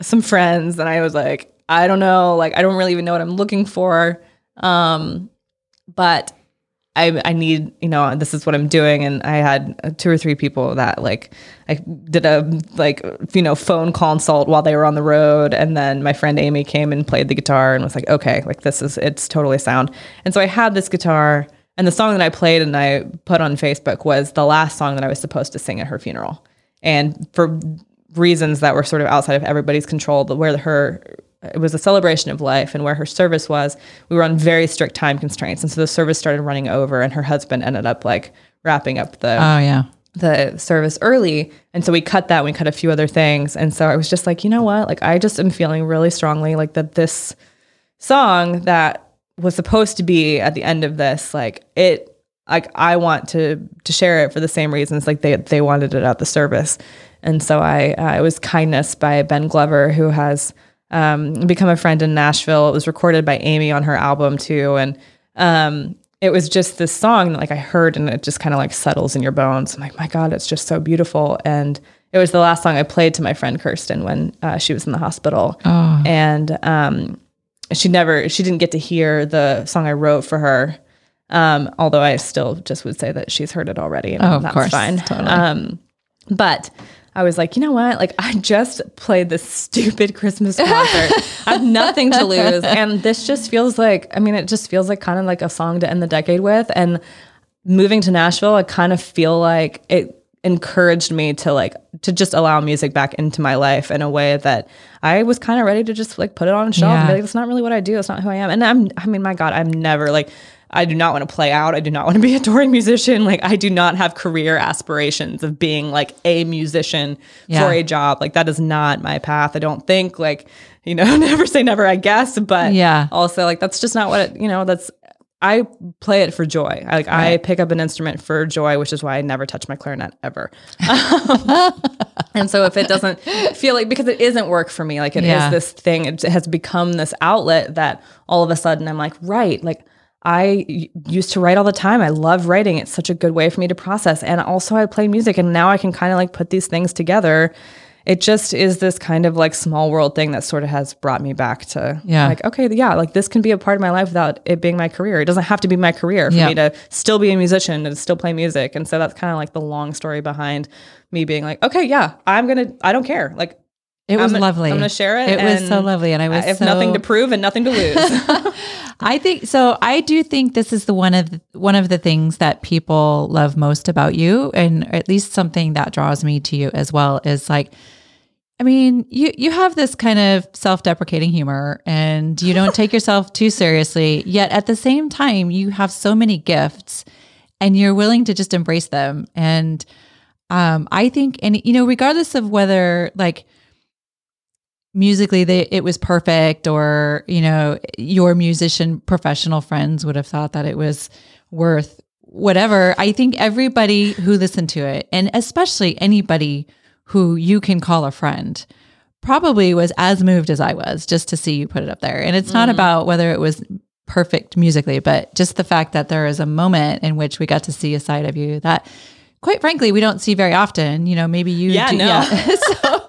some friends and I was like, I don't know, like, I don't really even know what I'm looking for. Um, but I, I need, you know, this is what I'm doing. And I had two or three people that like, I did a like, you know, phone consult while they were on the road. And then my friend Amy came and played the guitar and was like, okay, like this is, it's totally sound. And so I had this guitar and the song that I played and I put on Facebook was the last song that I was supposed to sing at her funeral. And for reasons that were sort of outside of everybody's control, but where her it was a celebration of life and where her service was we were on very strict time constraints. And so the service started running over and her husband ended up like wrapping up the oh yeah. the service early. And so we cut that and we cut a few other things. And so i was just like you know what? Like i just am feeling really strongly like that this song that was supposed to be at the end of this like it like i want to to share it for the same reasons like they they wanted it at the service. And so i uh, it was kindness by ben glover who has um, become a friend in nashville it was recorded by amy on her album too and um, it was just this song that like I heard and it just kind of like settles in your bones. I'm like, my God, it's just so beautiful. And it was the last song I played to my friend Kirsten when uh, she was in the hospital. Oh. And um, she never, she didn't get to hear the song I wrote for her. Um, although I still just would say that she's heard it already. And Oh, of that's course. fine. Totally. Um, but I was like, you know what? Like, I just played this stupid Christmas concert. I have nothing to lose. And this just feels like, I mean, it just feels like kind of like a song to end the decade with. And moving to Nashville, I kind of feel like it encouraged me to like, to just allow music back into my life in a way that I was kind of ready to just like put it on a shelf and be Yeah. like, that's not really what I do. It's not who I am. And I'm, I mean, my God, I'm never like, I do not want to play out. I do not want to be a touring musician. Like I do not have career aspirations of being like a musician Yeah. for a job. Like that is not my path. I don't think like, you know, never say never, I guess. But Yeah. also like that's just not what it, you know, that's I play it for joy. Like I pick up an instrument for joy, which is why I never touch my clarinet ever. and so if it doesn't feel like because it isn't work for me, like it is Yeah. this thing, it has become this outlet that all of a sudden I'm like, right, like I used to write all the time. I love writing. It's such a good way for me to process. And also I play music and now I can kind of like put these things together. It just is this kind of like small world thing that sort of has brought me back to Yeah. like, okay, yeah, like this can be a part of my life without it being my career. It doesn't have to be my career for Yeah. me to still be a musician and still play music. And so that's kind of like the long story behind me being like, okay, yeah, I'm going to, I don't care. Like It was I'm, lovely. I'm going to share it. It was so lovely, and I was I have so, nothing to prove and nothing to lose. I think so. I do think this is the one of the, one of the things that people love most about you, and at least something that draws me to you as well is like, I mean, you you have this kind of self deprecating humor, and you don't take yourself too seriously. Yet at the same time, you have so many gifts, and you're willing to just embrace them. And um, I think, and you know, regardless of whether like musically they, it was perfect or you know your musician professional friends would have thought that it was worth whatever. I think everybody who listened to it and especially anybody who you can call a friend probably was as moved as i was just to see you put it up there. And it's not mm. about whether it was perfect musically but just the fact that there is a moment in which we got to see a side of you that quite frankly we don't see very often. You know maybe you Yeah, do, no. so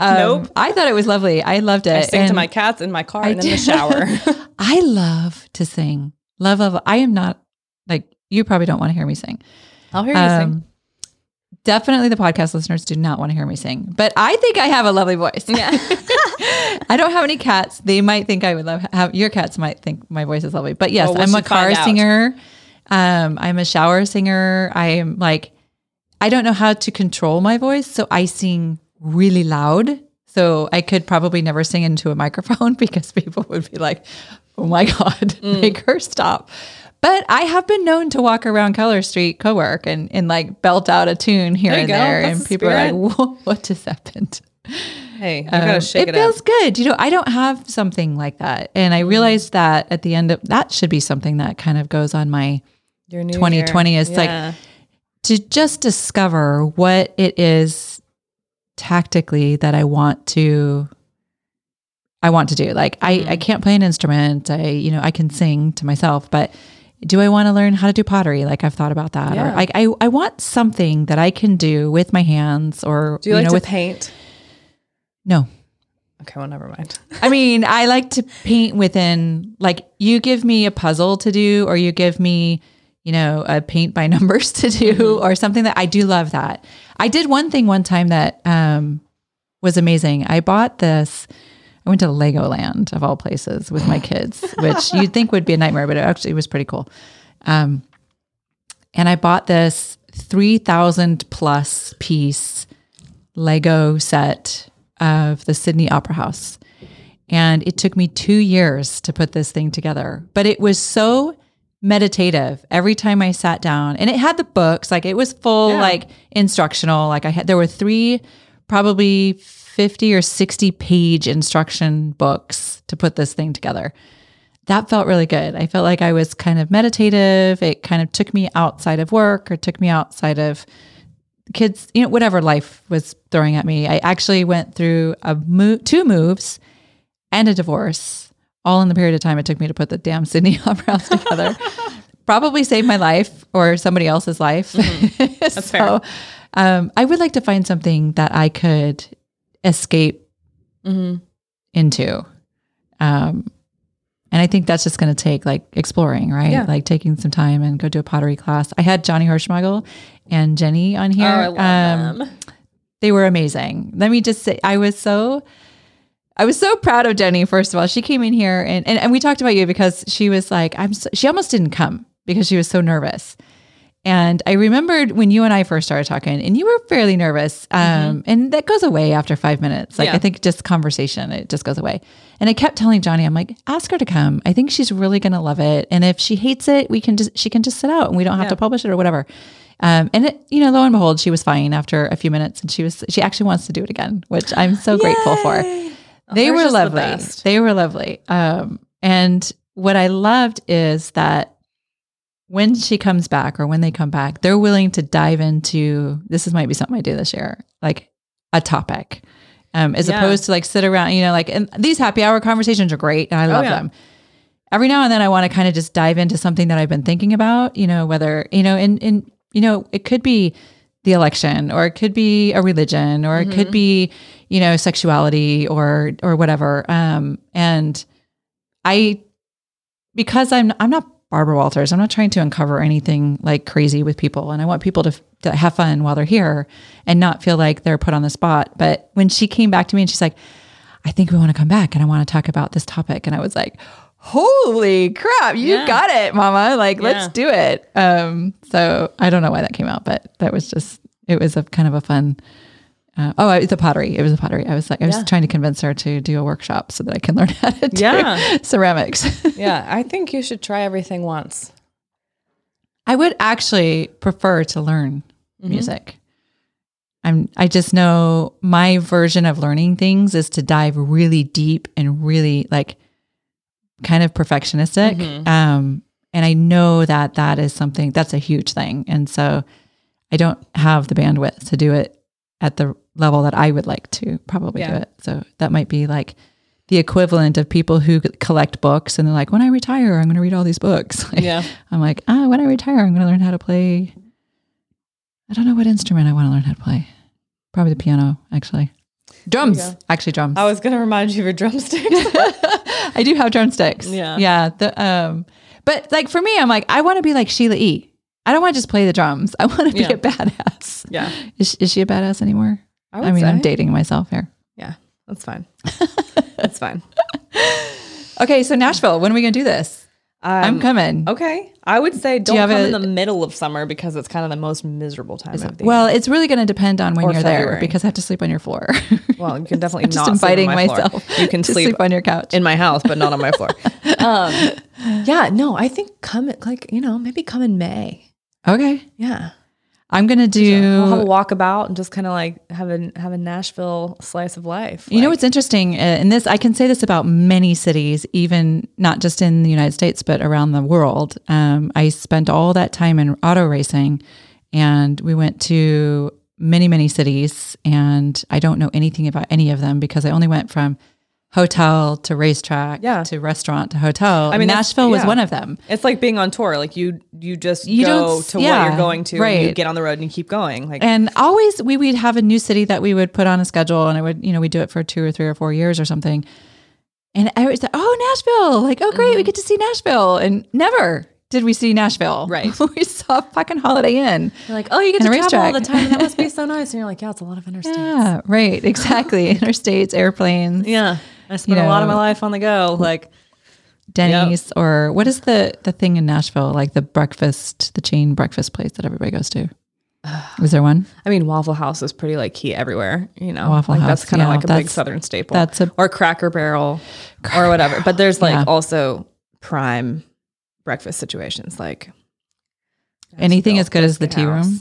um, Nope. I thought it was lovely. I loved it. I sing to my cats in my car I and in the shower. I love to sing. Love, love. I am not like you. Probably don't want to hear me sing. I'll hear you sing. Um, definitely, the podcast listeners do not want to hear me sing. But I think I have a lovely voice. Yeah. I don't have any cats. They might think I would love have your cats might think my voice is lovely. But yes, Well, I'm a car singer. Um, I'm a shower singer. I am like I don't know how to control my voice, so I sing really loud. So I could probably never sing into a microphone because people would be like, "Oh my god, Mm. make her stop." But I have been known to walk around Color Street co-work and, and like belt out a tune here There and go. there, That's and people are like, "What just happened?" hey, you Um, gotta shake it, feels up. good. You know, I don't have something like that. And Mm. I realized that at the end of that should be something that kind of goes on my Your new 2020 year. is like- to just discover what it is tactically that I want to I want to do. Like I Mm-hmm. I can't play an instrument. I you know, I can sing to myself, but do I want to learn how to do pottery? Like I've thought about that. Yeah. Or like I I want something that I can do with my hands or Do you, like know to with paint? no. Okay, well, never mind. I mean, I like to paint within like you give me a puzzle to do or you give me, you know, a paint by numbers to do or something that I do love that. I did one thing one time that um was amazing. I bought this I went to Legoland of all places with my kids, which you'd think would be a nightmare, but it actually was pretty cool. Um and I bought this 3000 plus piece Lego set of the Sydney Opera House. And it took me two years to put this thing together. But it was so meditative every time I sat down. And it had the books, like it was full, Yeah. like instructional. Like I had, there were three, probably 50 or 60 page instruction books to put this thing together. That felt really good. I felt like I was kind of meditative. It kind of took me outside of work or took me outside of kids, you know, whatever life was throwing at me. I actually went through a mo- two moves and a divorce, all in the period of time it took me to put the damn Sydney Opera House together. Probably saved my life or somebody else's life. That's fair. Um, I would like to find something that I could escape into. Um, and I think that's just going to take like exploring, right? Yeah. Like taking some time and go to a pottery class. I had Johnny Hirschmagel and Jenny on here. Oh, I love Um, them. they were amazing. Let me just say, I was so, I was so proud of Jenny. First of all, she came in here and and, and we talked about you because she was like, I'm. So, she almost didn't come because she was so nervous. And I remembered when you and I first started talking, and you were fairly nervous, um, and that goes away after five minutes. Like Mm-hmm. Yeah. I think just conversation, it just goes away. And I kept telling Johnny, I'm like, ask her to come. I think she's really gonna love it. And if she hates it, we can just she can just sit out, and we don't have Yeah. to publish it or whatever. Um, and it, you know, lo and behold, she was fine after a few minutes, and she was she actually wants to do it again, which I'm so grateful for. They were the lovely. They were lovely. Um, and what I loved is that when she comes back or when they come back, they're willing to dive into this is might be something I do this year, like a topic. Um, as Yeah. opposed to like sit around, you know, like and these happy hour conversations are great and I love yeah. them. Every now and then I want to kind of just dive into something that I've been thinking about, you know, whether, you know, and and you know, it could be the election or it could be a religion or it could be, you know, sexuality or or whatever. Um and I because I'm I'm not Barbara Walters. I'm not trying to uncover anything like crazy with people. And I want people to, to have fun while they're here and not feel like they're put on the spot. But when she came back to me and she's like, I think we want to come back and I want to talk about this topic. And I was like, holy crap, you Yeah. got it, mama. Like, let's do it. Um, so I don't know why that came out, but that was just, it was a kind of a fun, uh, oh, it's a pottery. It was a pottery. I was like, I was Yeah. trying to convince her to do a workshop so that I can learn how to do Yeah. ceramics. Yeah, I think you should try everything once. I would actually prefer to learn Mm-hmm. music. I'm I just know my version of learning things is to dive really deep and really like kind of perfectionistic. Mm-hmm. Um and I know that that is something that's a huge thing. And so I don't have the bandwidth to do it at the level that I would like to probably do it. So that might be like the equivalent of people who collect books and they're like, when I retire, I'm going to read all these books. Like, Yeah. I'm like, ah, when I retire, I'm going to learn how to play. I don't know what instrument I want to learn how to play. Probably the piano, actually. Drums, actually drums. I was gonna remind you of your drumsticks. I do have drumsticks. Yeah. yeah. The um, but like for me, I'm like, I want to be like Sheila E. I don't want to just play the drums. I want to be Yeah. a badass. yeah, Is, is she a badass anymore? I I mean, I'm dating myself here. yeah, that's fine. that's fine. Okay, so Nashville, when are we gonna do this? I'm Um, coming. Okay, I would say don't have come a- in the middle of summer because it's kind of the most miserable time of the Well, it's really going to depend on when Or you're there because I have to sleep on your floor. Well, you can definitely just not inviting sleep on my myself. Floor. You can to sleep, on your couch. in my house, but not on my floor. um, yeah, no, I think come like you know maybe come in May. okay, Yeah, I'm going to we'll have a do. walkabout and just kind of like have a have a Nashville slice of life. You know what's interesting? Uh, and this, I can say this about many cities, even not just in the United States, but around the world. Um, I spent all that time in auto racing, and we went to many, many cities, and I don't know anything about any of them because I only went from hotel to racetrack Yeah. to restaurant to hotel. I mean, Nashville was yeah. one of them. It's like being on tour. Like you, you just You go don't- to what you're going to, and you get on the road and you keep going. Like And always we would have a new city that we would put on a schedule and I would, you know, we do it for two or three or four years or something. And I was like, oh, Nashville. Like, oh, great. We mm-hmm. get to see Nashville. And never did we see Nashville. Right. we saw fucking Holiday Inn. You're like, oh, you get to travel all the time. and That must be so nice. And you're like, yeah, it's a lot of interstates. Yeah, right. Exactly. Interstates, airplanes, Yeah. I spent a lot of my life on the go. Like, Denny's, or what is the, the thing in Nashville? Like the breakfast, the chain breakfast place that everybody goes to. Is there one? I mean, Waffle House is pretty like key everywhere. You know, Waffle like, House, That's kind of yeah, like a big Southern staple. that's a- or Cracker Barrel or whatever. But there's like Yeah. also prime breakfast situations like Anything as good as the tea room?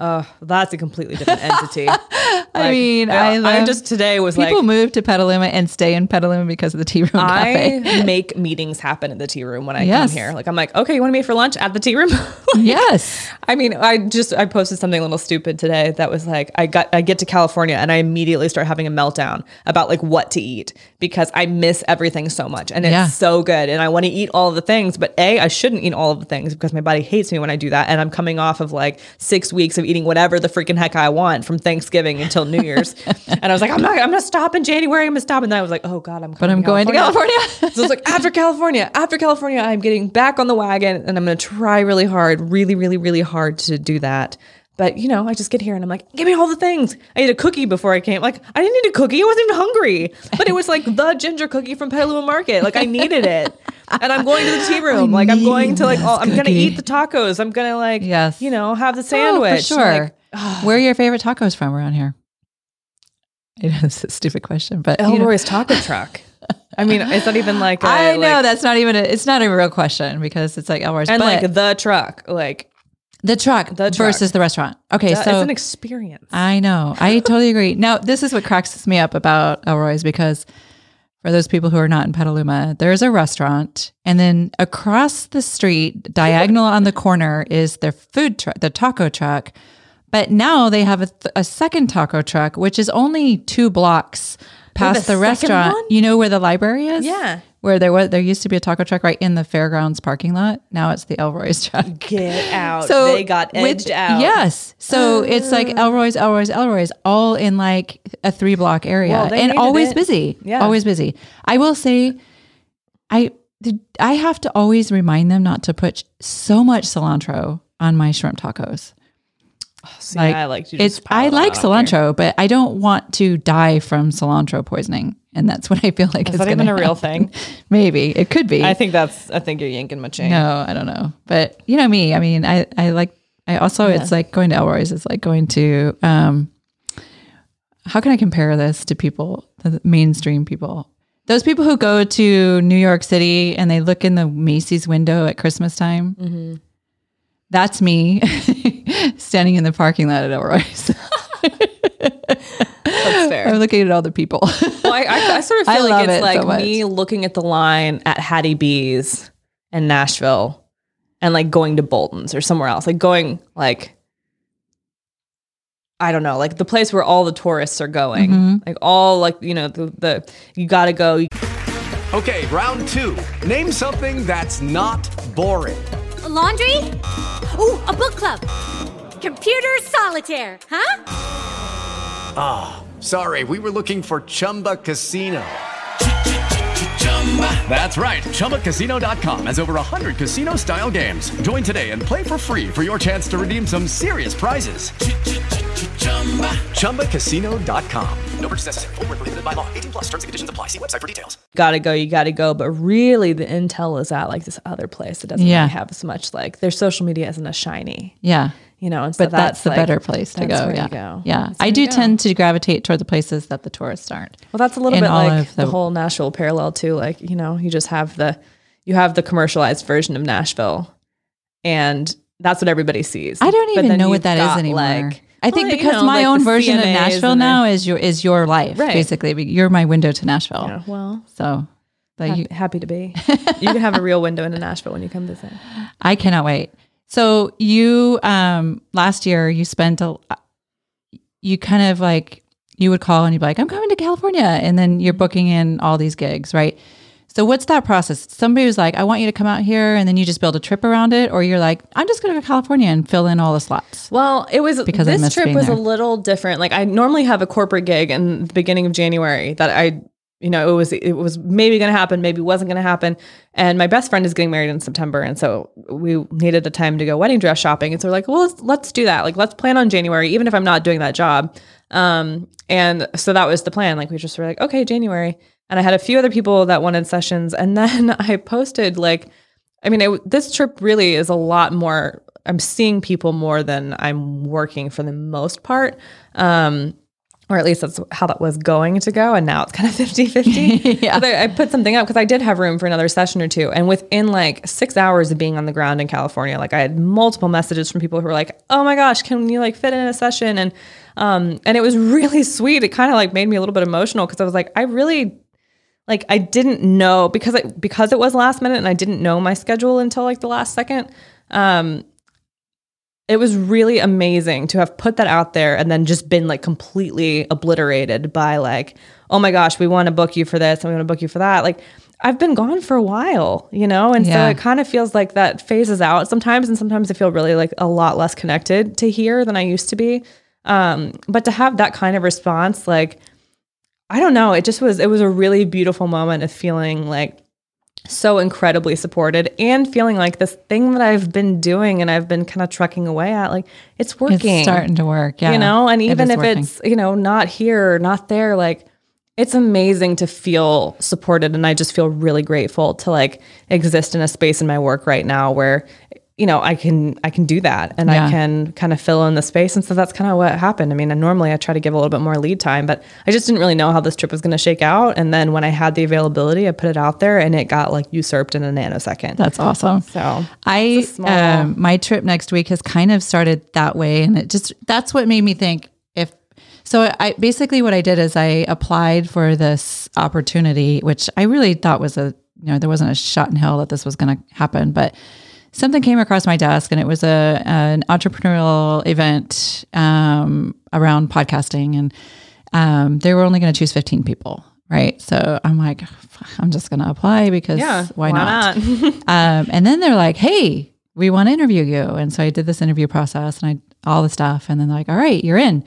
Oh, that's a completely different entity. I mean, I, love, just today was people like, people move to Petaluma and stay in Petaluma because of the tea room cafe. I make meetings happen in the tea room when I Yes. come here. Like I'm like, okay, you want to meet for lunch at the tea room? yes. I mean, I just I posted something a little stupid today that was like I got I get to California and I immediately start having a meltdown about like what to eat because I miss everything so much and it's Yeah. so good and I want to eat all of the things, but A, I shouldn't eat all of the things because my body hates me when I do that and I'm coming off of like 6 weeks of eating whatever the freaking heck I want from Thanksgiving until New Year's. and I was like, I'm not I'm going to stop in January. I'm going to stop and then I was like, "Oh god, I'm But I'm going to California. so it's like after California, after California, I'm getting back on the wagon and I'm going to try really hard, really, really, really hard to do that. But you know, I just get here and I'm like, give me all the things. I ate a cookie before I came. Like, I didn't need a cookie. I wasn't even hungry. But it was like the ginger cookie from Petaluma Market. Like I needed it. And I'm going to the tea room. like I'm going to like all, I'm gonna eat the tacos. I'm gonna like Yes. you know, have the Oh, sandwich. for sure. Like, Where are your favorite tacos from around here? I know it's a stupid question, but you know, Elroy's taco truck. I mean, it's not even like a, I know like- that's not even a, it's not a real question because it's like Elroy's, and but like the truck. Like the truck the truck. versus the restaurant. Okay, that- so it's an experience. I know. I totally agree. Now, this is what cracks me up about Elroy's because for those people who are not in Petaluma, there's a restaurant, and then across the street, diagonal on the corner, is their food truck, the taco truck. But now they have a, th- a second taco truck, which is only two blocks past the second restaurant. one? You know where the library is? Yeah. Where there was there used to be a taco truck right in the fairgrounds parking lot. Now it's the Elroy's truck. Get out. So they got with- edged out. Yes. So it's like Elroy's, Elroy's, Elroy's, all in like a three block area Well, and always it. busy. Yeah. Always busy. I will say, I I have to always remind them not to put so much cilantro on my shrimp tacos. Oh, see, Like, I like It's I like cilantro, but I don't want to die from cilantro poisoning, and that's what I feel like Is is that even a real thing? Maybe it could be. I think that's. I think you're yanking my chain. No, I don't know. But you know me. I mean, I I like. I also it's like going to Elroy's. It's like going to. um How can I compare this to people, the mainstream people? Those people who go to New York City and they look in the Macy's window at Christmas time. Mm-hmm. That's me standing in the parking lot at Elroy's. That's fair. I'm looking at all the people. well, I, I, I sort of feel love like it it's like so me looking at the line at Hattie B's in Nashville and like going to Bolton's or somewhere else, like going like I don't know, like the place where all the tourists are going, Mm-hmm. like all like you know the the you got to go. Okay, round two. Name something that's not boring. laundry? Ooh, a book club. Computer solitaire, huh? Sorry, we were looking for Chumba Casino. That's right. ChumbaCasino.com has over 100 casino style games. Join today and play for free for your chance to redeem some serious prizes. ChumbaCasino.com. No purchase necessary. Void where prohibited by law. 18 plus terms and conditions apply. See website for details. Gotta go, you gotta go. But really, the intel is at like this other place that doesn't Yeah. really have as much like their social media isn't as shiny, yeah. You know. And so But that's, the like- better place to that's go. where yeah. you go. Yeah. That's I do tend to gravitate toward the places that the tourists aren't. Well, that's a little bit like the, the- whole Nashville parallel too. Like you know, you just have the you have the commercialized version of Nashville, and that's what everybody sees. I don't even know what that is anymore. like- I think well, you because know, my like own version of Nashville now is your is your life Right. basically. You're my window to Nashville. Yeah, well, So, like, happy, you, happy to be. you can have a real window into Nashville when you come visit. I cannot wait. So you um last year you spent a you kind of like you would call and you'd be like, I'm coming to California, and then you're booking in all these gigs, right? So what's that process? Somebody was like, I want you to come out here, and then you just build a trip around it, or you're like, I'm just going to go to California and fill in all the slots. Well, it was Because this trip was there. a little different. Like I normally have a corporate gig in the beginning of January that I you know, it was it was maybe going to happen, maybe wasn't going to happen. And my best friend is getting married in September, and so we needed a time to go wedding dress shopping. And so we're like, well, let's let's do that. Like, let's plan on January, even if I'm not doing that job. Um, and so that was the plan. Like, we just were like, okay, January. And I had a few other people that wanted sessions, and then I posted like, I mean, it, this trip really is a lot more. I'm seeing people more than I'm working for the most part. Um, or at least that's how that was going to go. And now it's kind of 50 50. yeah. I put something up because I did have room for another session or two. And within like six hours of being on the ground in California, like I had multiple messages from people who were like, oh my gosh, can you like fit in a session? And, um, and it was really sweet. It kind of like made me a little bit emotional because I was like, I really, like I didn't know because I, because it was last minute and I didn't know my schedule until like the last second. Um, it was really amazing to have put that out there and then just been like completely obliterated by like, oh my gosh, we want to book you for this and we want to book you for that. Like I've been gone for a while, you know? And Yeah. so it kind of feels like that phases out sometimes and sometimes I feel really like a lot less connected to here than I used to be. Um, but to have that kind of response, like I don't know, it just was it was a really beautiful moment of feeling like so incredibly supported and feeling like this thing that I've been doing and I've been kind of trucking away at, like it's working. It's starting to work. Yeah. You know, and even is if working. it's, you know, not here, not there, like it's amazing to feel supported. And I just feel really grateful to like exist in a space in my work right now where, you know, I can I can do that and Yeah. I can kind of fill in the space. And so that's kind of what happened. I mean, and normally I try to give a little bit more lead time, but I just didn't really know how this trip was going to shake out. And then when I had the availability, I put it out there and it got like usurped in a nanosecond. That's awesome. So I small- um, my trip next week has kind of started that way, and it just that's what made me think if so. I basically what I did is I applied for this opportunity, which I really thought was a you know there wasn't a shot in hell that this was going to happen, but something came across my desk, and it was a an entrepreneurial event um, around podcasting, and um, they were only going to choose fifteen people. Right. So I'm like, I'm just going to apply because yeah, why, not? um, and then they're like, "Hey, we want to interview you." And so I did this interview process and I all the stuff, and then they're like, "All right, you're in."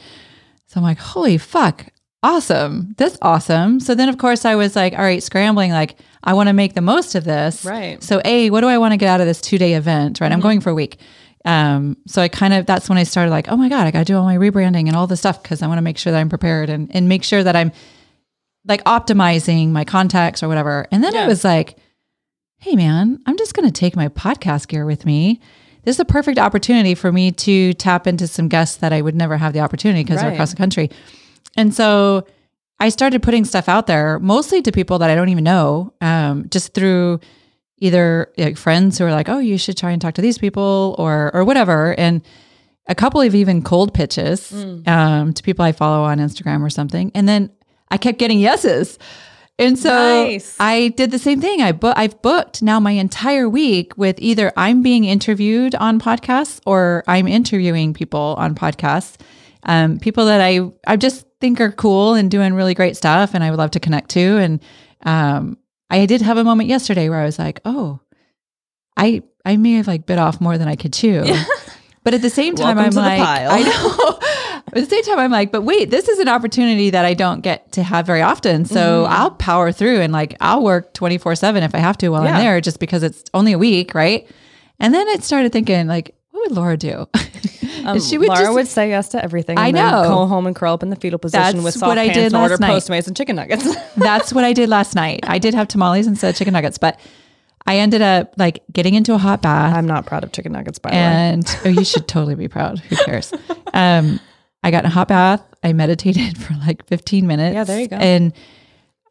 So I'm like, "Holy fuck!" Awesome. That's awesome. So then, of course, I was like, all right, scrambling, like, I want to make the most of this. Right. So, A, what do I want to get out of this two day event? Right. I'm Mm-hmm. going for a week. Um, so I kind of, that's when I started like, oh my God, I got to do all my rebranding and all this stuff because I want to make sure that I'm prepared and, and make sure that I'm like optimizing my contacts or whatever. And then Yeah. it was like, hey man, I'm just going to take my podcast gear with me. This is a perfect opportunity for me to tap into some guests that I would never have the opportunity because they're across the country. And so I started putting stuff out there, mostly to people that I don't even know, um, just through either like friends who are like, "Oh, you should try and talk to these people," or or whatever. And a couple of even cold pitches um, to people I follow on Instagram or something, and then I kept getting yeses. And so Nice. I did the same thing. I bu- I've booked now my entire week with either I'm being interviewed on podcasts or I'm interviewing people on podcasts. Um, people that I I've just think are cool and doing really great stuff, and I would love to connect to. And um, I did have a moment yesterday where I was like, oh, I I may have like bit off more than I could chew. But at the same time, Welcome I'm like. I know. at the same time, I'm like, but wait, this is an opportunity that I don't get to have very often. So Mm-hmm. I'll power through and like I'll work 24 seven if I have to while Yeah. I'm there, just because it's only a week, right? And then it started thinking like, what would Laura do? Um, she would Laura just would say yes to everything. I know. Go home and curl up in the fetal position That's with soft what I pants did and order night. Postmates and chicken nuggets. That's what I did last night. I did have tamales instead of chicken nuggets, but I ended up like getting into a hot bath. I'm not proud of chicken nuggets, by the way. and oh, you should totally be proud. Who cares? Um, I got in a hot bath. I meditated for like 15 minutes. Yeah, there you go. And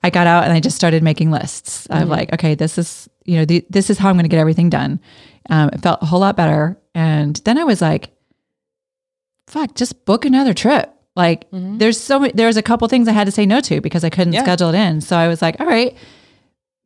I got out and I just started making lists Mm-hmm. like, okay, this is you know, the, this is how I'm going to get everything done. Um, it felt a whole lot better. And then I was like, fuck, just book another trip. Like, there's so many, there's a couple things I had to say no to because I couldn't Mm-hmm. Yeah. schedule it in. So I was like, all right,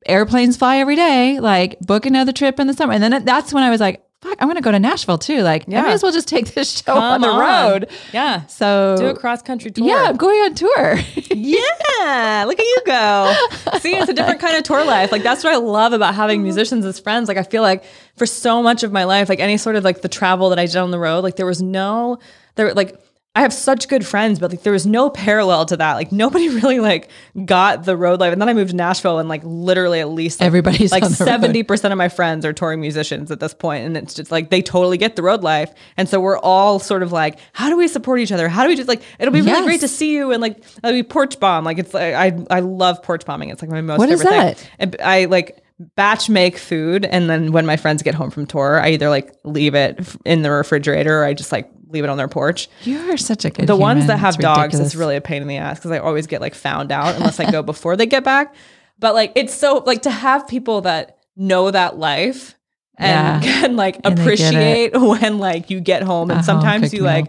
airplanes fly every day. Like, book another trip in the summer. And then that's when I was like, fuck, I'm going to go to Nashville too. Like, I Yeah. may as well just take this show on Come the on. road. Yeah. So Do a cross country tour. Yeah, I'm going on tour. Yeah, look at you go. See, it's a different kind of tour life. Like that's what I love about having mm-hmm. musicians as friends. Like I feel like for so much of my life, like any sort of like the travel that I did on the road, like there was no there like I have such good friends, but like there was no parallel to that. Like nobody really like got the road life. And then I moved to Nashville and like literally at least like, Everybody's like on the road. seventy percent of my friends are touring musicians at this point. and it's just like they totally get the road life. And so we're all sort of like, how do we support each other? How do we just like? It'll be really Yes. great to see you and like it'll be porch bomb. Like it's like I I love porch bombing. It's like my most What is favorite that? thing. And I like batch make food and then when my friends get home from tour, I either like leave it in the refrigerator or I just like leave it on their porch. you are such a good The ones that have It's dogs ridiculous. is really a pain in the ass because I always get like found out unless I go before they get back. But like it's so like to have people that know that life and Yeah. can like And they get it. appreciate when like you get home and A sometimes you meal. like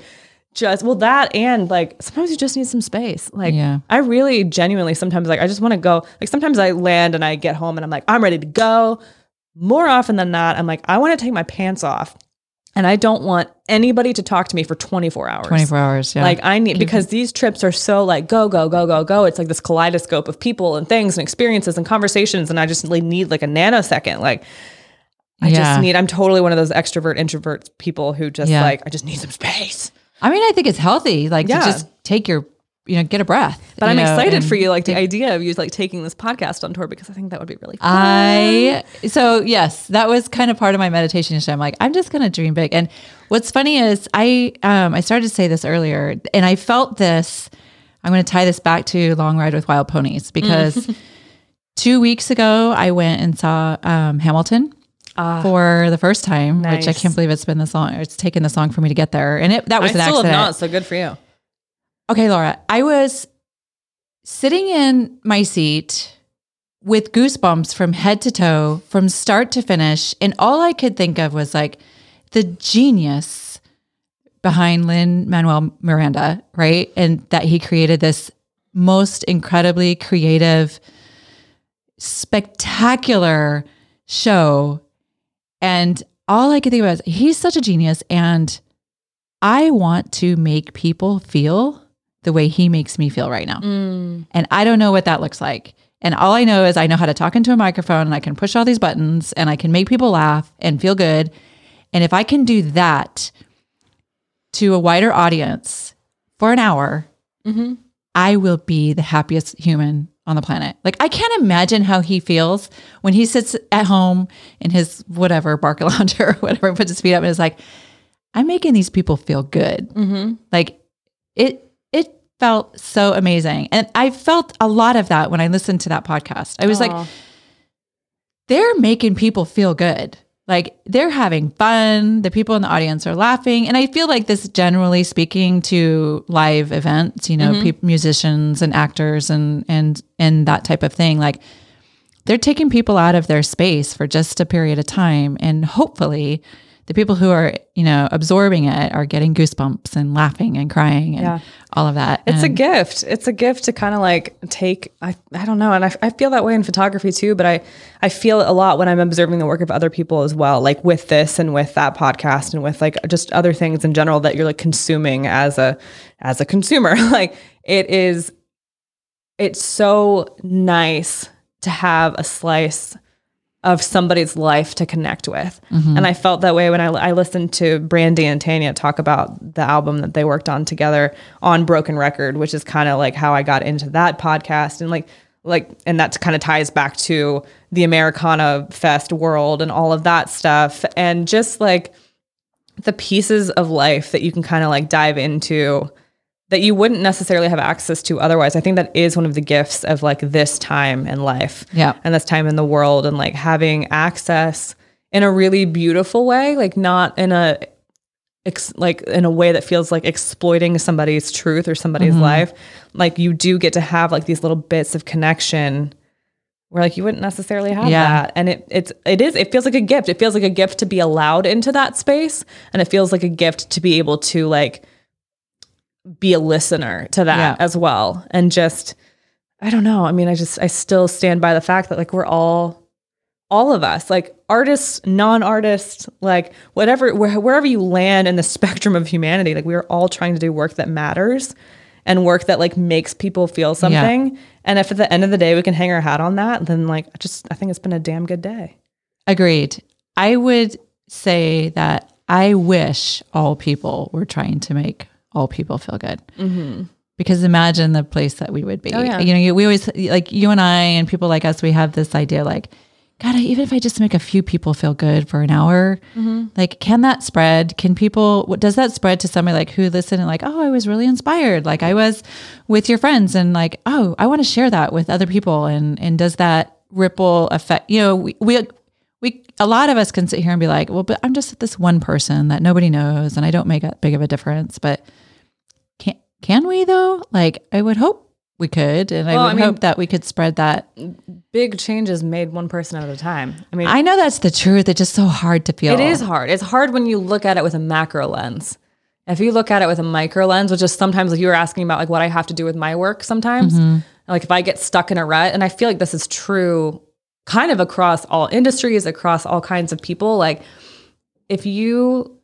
just well that and like sometimes you just need some space like Yeah. i really genuinely sometimes like i just want to go like sometimes i land and i get home and i'm like i'm ready to go more often than not i'm like i want to take my pants off and i don't want anybody to talk to me for 24 hours 24 hours. Yeah. like I need because these trips are so like go go go go go. It's like this kaleidoscope of people and things and experiences and conversations, and I just need like a nanosecond. Like I Yeah. just need. I'm totally one of those extrovert introvert people who just Yeah. like I just need some space. I mean, I think it's healthy, like Yeah. to just take your, you know, get a breath. But I'm know, excited for you, like the idea of you like taking this podcast on tour because I think that would be really fun. I so yes, that was kind of part of my meditation. I'm like, I'm just gonna dream big. And what's funny is I um I started to say this earlier, and I felt this. I'm going to tie this back to Long Ride with Wild Ponies because two weeks ago I went and saw um, Hamilton. for the first time, which I can't believe it's been this long. It's taken this long for me to get there, and it that I was an still accident. have not, so good for you. Okay, Laura, I was sitting in my seat with goosebumps from head to toe, from start to finish. And all I could think of was like the genius behind Lin-Manuel Miranda, right? And that he created this most incredibly creative, spectacular show. And all I could think about is he's such a genius. And I want to make people feel the way he makes me feel right now. Mm. And I don't know what that looks like. And all I know is I know how to talk into a microphone and I can push all these buttons and I can make people laugh and feel good. And if I can do that to a wider audience for an hour, mm-hmm. I will be the happiest human on the planet. Like I can't imagine how he feels when he sits at home in his whatever Barca lounge or whatever, and puts his feet up and is like, I'm making these people feel good. Mm-hmm. Like it, it felt so amazing, and I felt a lot of that when I listened to that podcast. I was like, they're making people feel good. Like they're having fun. The people in the audience are laughing. And I feel like this generally speaking to live events, you know, mm-hmm. peop musicians and actors and and and that type of thing. Like they're taking people out of their space for just a period of time. And hopefully the people who are, you know, absorbing it are getting goosebumps and laughing and crying and Yeah. all of that. It's a gift. It's a gift to kind of like take. I, I don't know, and I, I feel that way in photography too. But I I feel it a lot when I'm observing the work of other people as well, like with this and with that podcast and with like just other things in general that you're like consuming as a as a consumer. like it is, it's so nice to have a slice of somebody's life to connect with. Mm-hmm. And I felt that way when I, I listened to Brandi and Tanya talk about the album that they worked on together on Broken Record, which is kind of like how I got into that podcast. And like like and that kind of ties back to the Americana Fest world and all of that stuff. And just like the pieces of life that you can kind of like dive into that you wouldn't necessarily have access to otherwise. I think that is one of the gifts of like this time in life Yeah. and this time in the world and like having access in a really beautiful way, like not in a ex- like in a way that feels like exploiting somebody's truth or somebody's mm-hmm. life. Like you do get to have like these little bits of connection where like you wouldn't necessarily have Yeah. that. And it it's it is it feels like a gift. It feels like a gift to be allowed into that space and it feels like a gift to be able to like be a listener to that Yeah. as well and just I don't know. I mean, I just I still stand by the fact that like we're all all of us, like artists, non-artists, like whatever where, wherever you land in the spectrum of humanity, like we are all trying to do work that matters and work that like makes people feel something. And if at the end of the day we can hang our hat on that, then like I just I think it's been a damn good day. Agreed. I would say that I wish all people were trying to make all people feel good. Because imagine the place that we would be. Mm-hmm. Oh, yeah. You know, we always like you and I and people like us. We have this idea like, God, even if I just make a few people feel good for an hour, Mm-hmm. like, can that spread? Can people? What does that spread to somebody like who listen and like, oh, I was really inspired. Like I was with your friends and like, oh, I want to share that with other people. And and does that ripple affect? You know, we we we a lot of us can sit here and be like, well, but I'm just this one person that nobody knows, and I don't make a big of a difference. But can we though? Like, I would hope we could, and I Well, would I mean- hope that we could spread that. Big changes made one person at a time. I mean, I know that's the truth. It's just so hard to feel. It is hard. It's hard when you look at it with a macro lens. If you look at it with a micro lens, which is sometimes like you were asking about like what I have to do with my work sometimes. Mm-hmm. Like if I get stuck in a rut, and I feel like this is true kind of across all industries, across all kinds of people. Like if you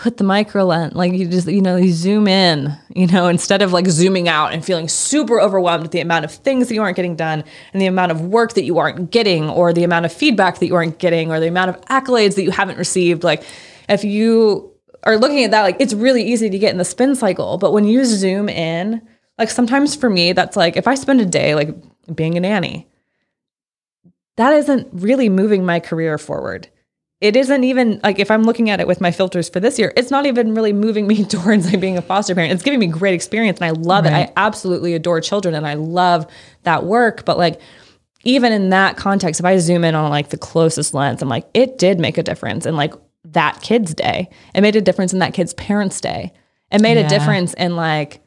put the micro lens, like you just, you know, you zoom in, you know, instead of like zooming out and feeling super overwhelmed with the amount of things that you aren't getting done and the amount of work that you aren't getting or the amount of feedback that you aren't getting or the amount of accolades that you haven't received. Like if you are looking at that, like it's really easy to get in the spin cycle. But when you zoom in, like sometimes for me, that's like if I spend a day like being a nanny, that isn't really moving my career forward. It isn't even like if I'm looking at it with my filters for this year, it's not even really moving me towards like being a foster parent. It's giving me great experience and I love it. I absolutely adore children and I love that work. But like even in that context, if I zoom in on like the closest lens, I'm like, it did make a difference in like that kid's day. It made a difference in that kid's parents' day. It made Yeah. a difference in like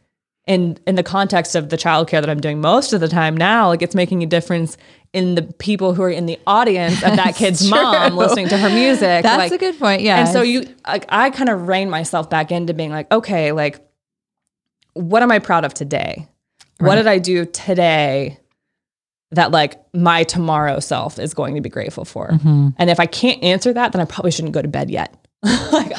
in in the context of the childcare that I'm doing most of the time now, like it's making a difference in the people who are in the audience of that kid's mom listening to her music. That's like- a good point. Yeah. And so you, like, I kind of rein myself back into being like, okay, like, what am I proud of today? What did I do today that like my tomorrow self is going to be grateful for? Mm-hmm. And if I can't answer that, then I probably shouldn't go to bed yet. like,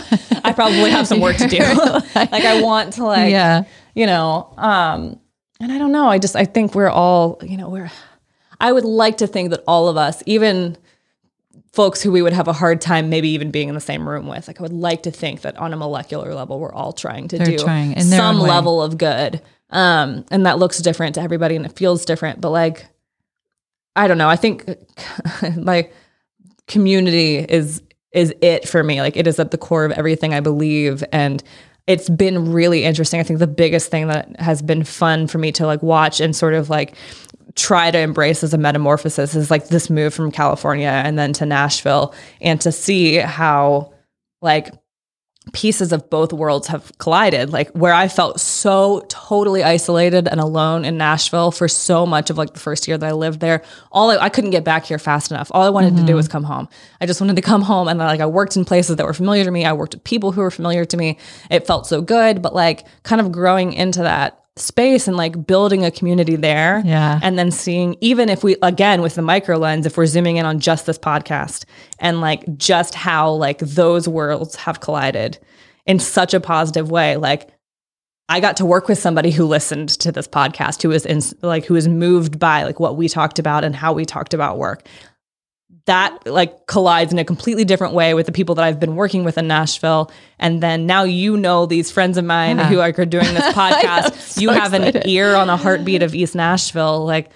I probably have some work to do. like I want to like, Yeah. you know, um, and I don't know. I just I think we're all, you know, we're. I would like to think that all of us, even folks who we would have a hard time maybe even being in the same room with. Like I would like to think that on a molecular level, we're all trying to They're do trying in some level of good. Um, and that looks different to everybody and it feels different. But like, I don't know. I think like community is is it for me. Like it is at the core of everything I believe and it's been really interesting. I think the biggest thing that has been fun for me to like watch and sort of like try to embrace as a metamorphosis is like this move from California and then to Nashville and to see how like pieces of both worlds have collided. Like where i felt so totally isolated and alone in nashville for so much of like the first year that i lived there all i, I couldn't get back here fast enough. All i wanted to do mm-hmm. was come home. I just wanted to come home and like i worked in places that were familiar to me. I worked with people who were familiar to me. It felt so good but like kind of growing into that space and like building a community there Yeah. and then seeing even if we again with the micro lens if we're zooming in on just this podcast and like just how like those worlds have collided in such a positive way like I got to work with somebody who listened to this podcast who was in like who was moved by like what we talked about and how we talked about work that like collides in a completely different way with the people that I've been working with in Nashville. And then now you know these friends of mine Yeah. who are doing this podcast. so you have excited. an ear on a heartbeat of East Nashville. Like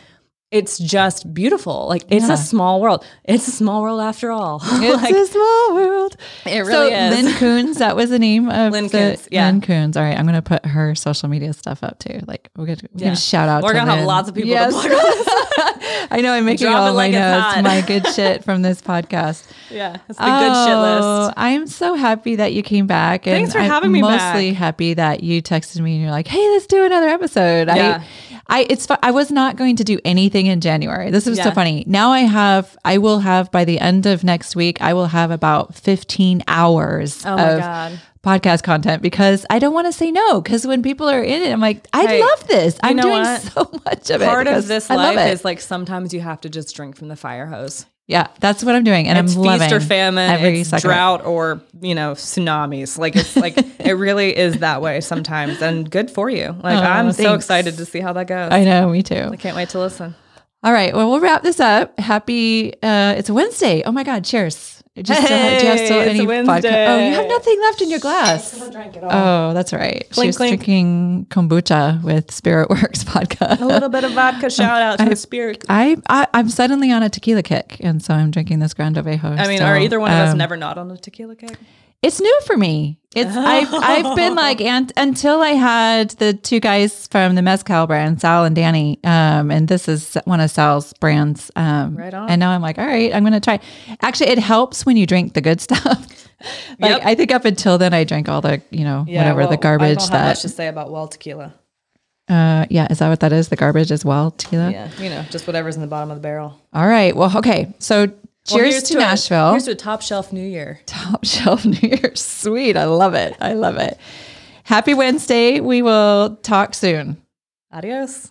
it's just beautiful. Like it's Yeah. a small world. It's a small world after all. It's Like, a small world. it so really is. Lynn Coons, that was the name of Lynn Coons, yeah. Lynn Coons. All right, I'm gonna put her social media stuff up too. Like we're gonna, we're Yeah. gonna shout out. We're to gonna have lots of people to Yes. I know I'm making Drop all it my like notes, my good shit from this podcast. yeah, it's the good shit Oh, list. I'm so happy that you came back. And Thanks for I'm having me Mostly back. happy that you texted me and you're like, "Hey, let's do another episode." Yeah. I, I, it's. I was not going to do anything in January. This was so funny. Now I have. I will have by the end of next week. I will have about 15 hours Oh of God. podcast content because I don't want to say no. Because when people are in it, I'm like, I love this. you I'm doing what? so much of it. Part of this I love life it. is like sometimes you have to just drink from the fire hose. Yeah, that's what I'm doing, and it's I'm feast loving or famine, every it's second drought or you know tsunamis. Like it's like it really is that way sometimes, and good for you. Like Oh, I'm so excited to see how that goes. I know, me too. I can't wait to listen. All right. Well, we'll wrap this up. Happy. Uh, it's a Wednesday. Oh my God. Cheers. Do you still, do you have still it's any vodka? Oh, you have nothing left in your glass. Oh, that's right. Clink, She's clink. drinking kombucha with Spirit Works vodka. A little bit of vodka. Shout out to the spirit. I, I I'm suddenly on a tequila kick, and so I'm drinking this Grande Ovejo. I mean, still. are either one of us Um, never not on a tequila kick? It's new for me. It's I've I've been like and until I had the two guys from the mezcal brand, Sal and Danny. Um, and this is one of Sal's brands. Um, Right on. And now I'm like, all right, I'm gonna try. Actually, it helps when you drink the good stuff. like Yep. I think up until then, I drank all the you know whatever well, the garbage I don't have that. much to say about well tequila. uh, yeah, is that what that is? The garbage as well, tequila. Yeah, you know, just whatever's in the bottom of the barrel. All right. Well, okay. So cheers here's to, a- Nashville. here's to a top shelf New Year. Top shelf New Year's. Sweet. I love it. I love it. Happy Wednesday. We will talk soon. Adios.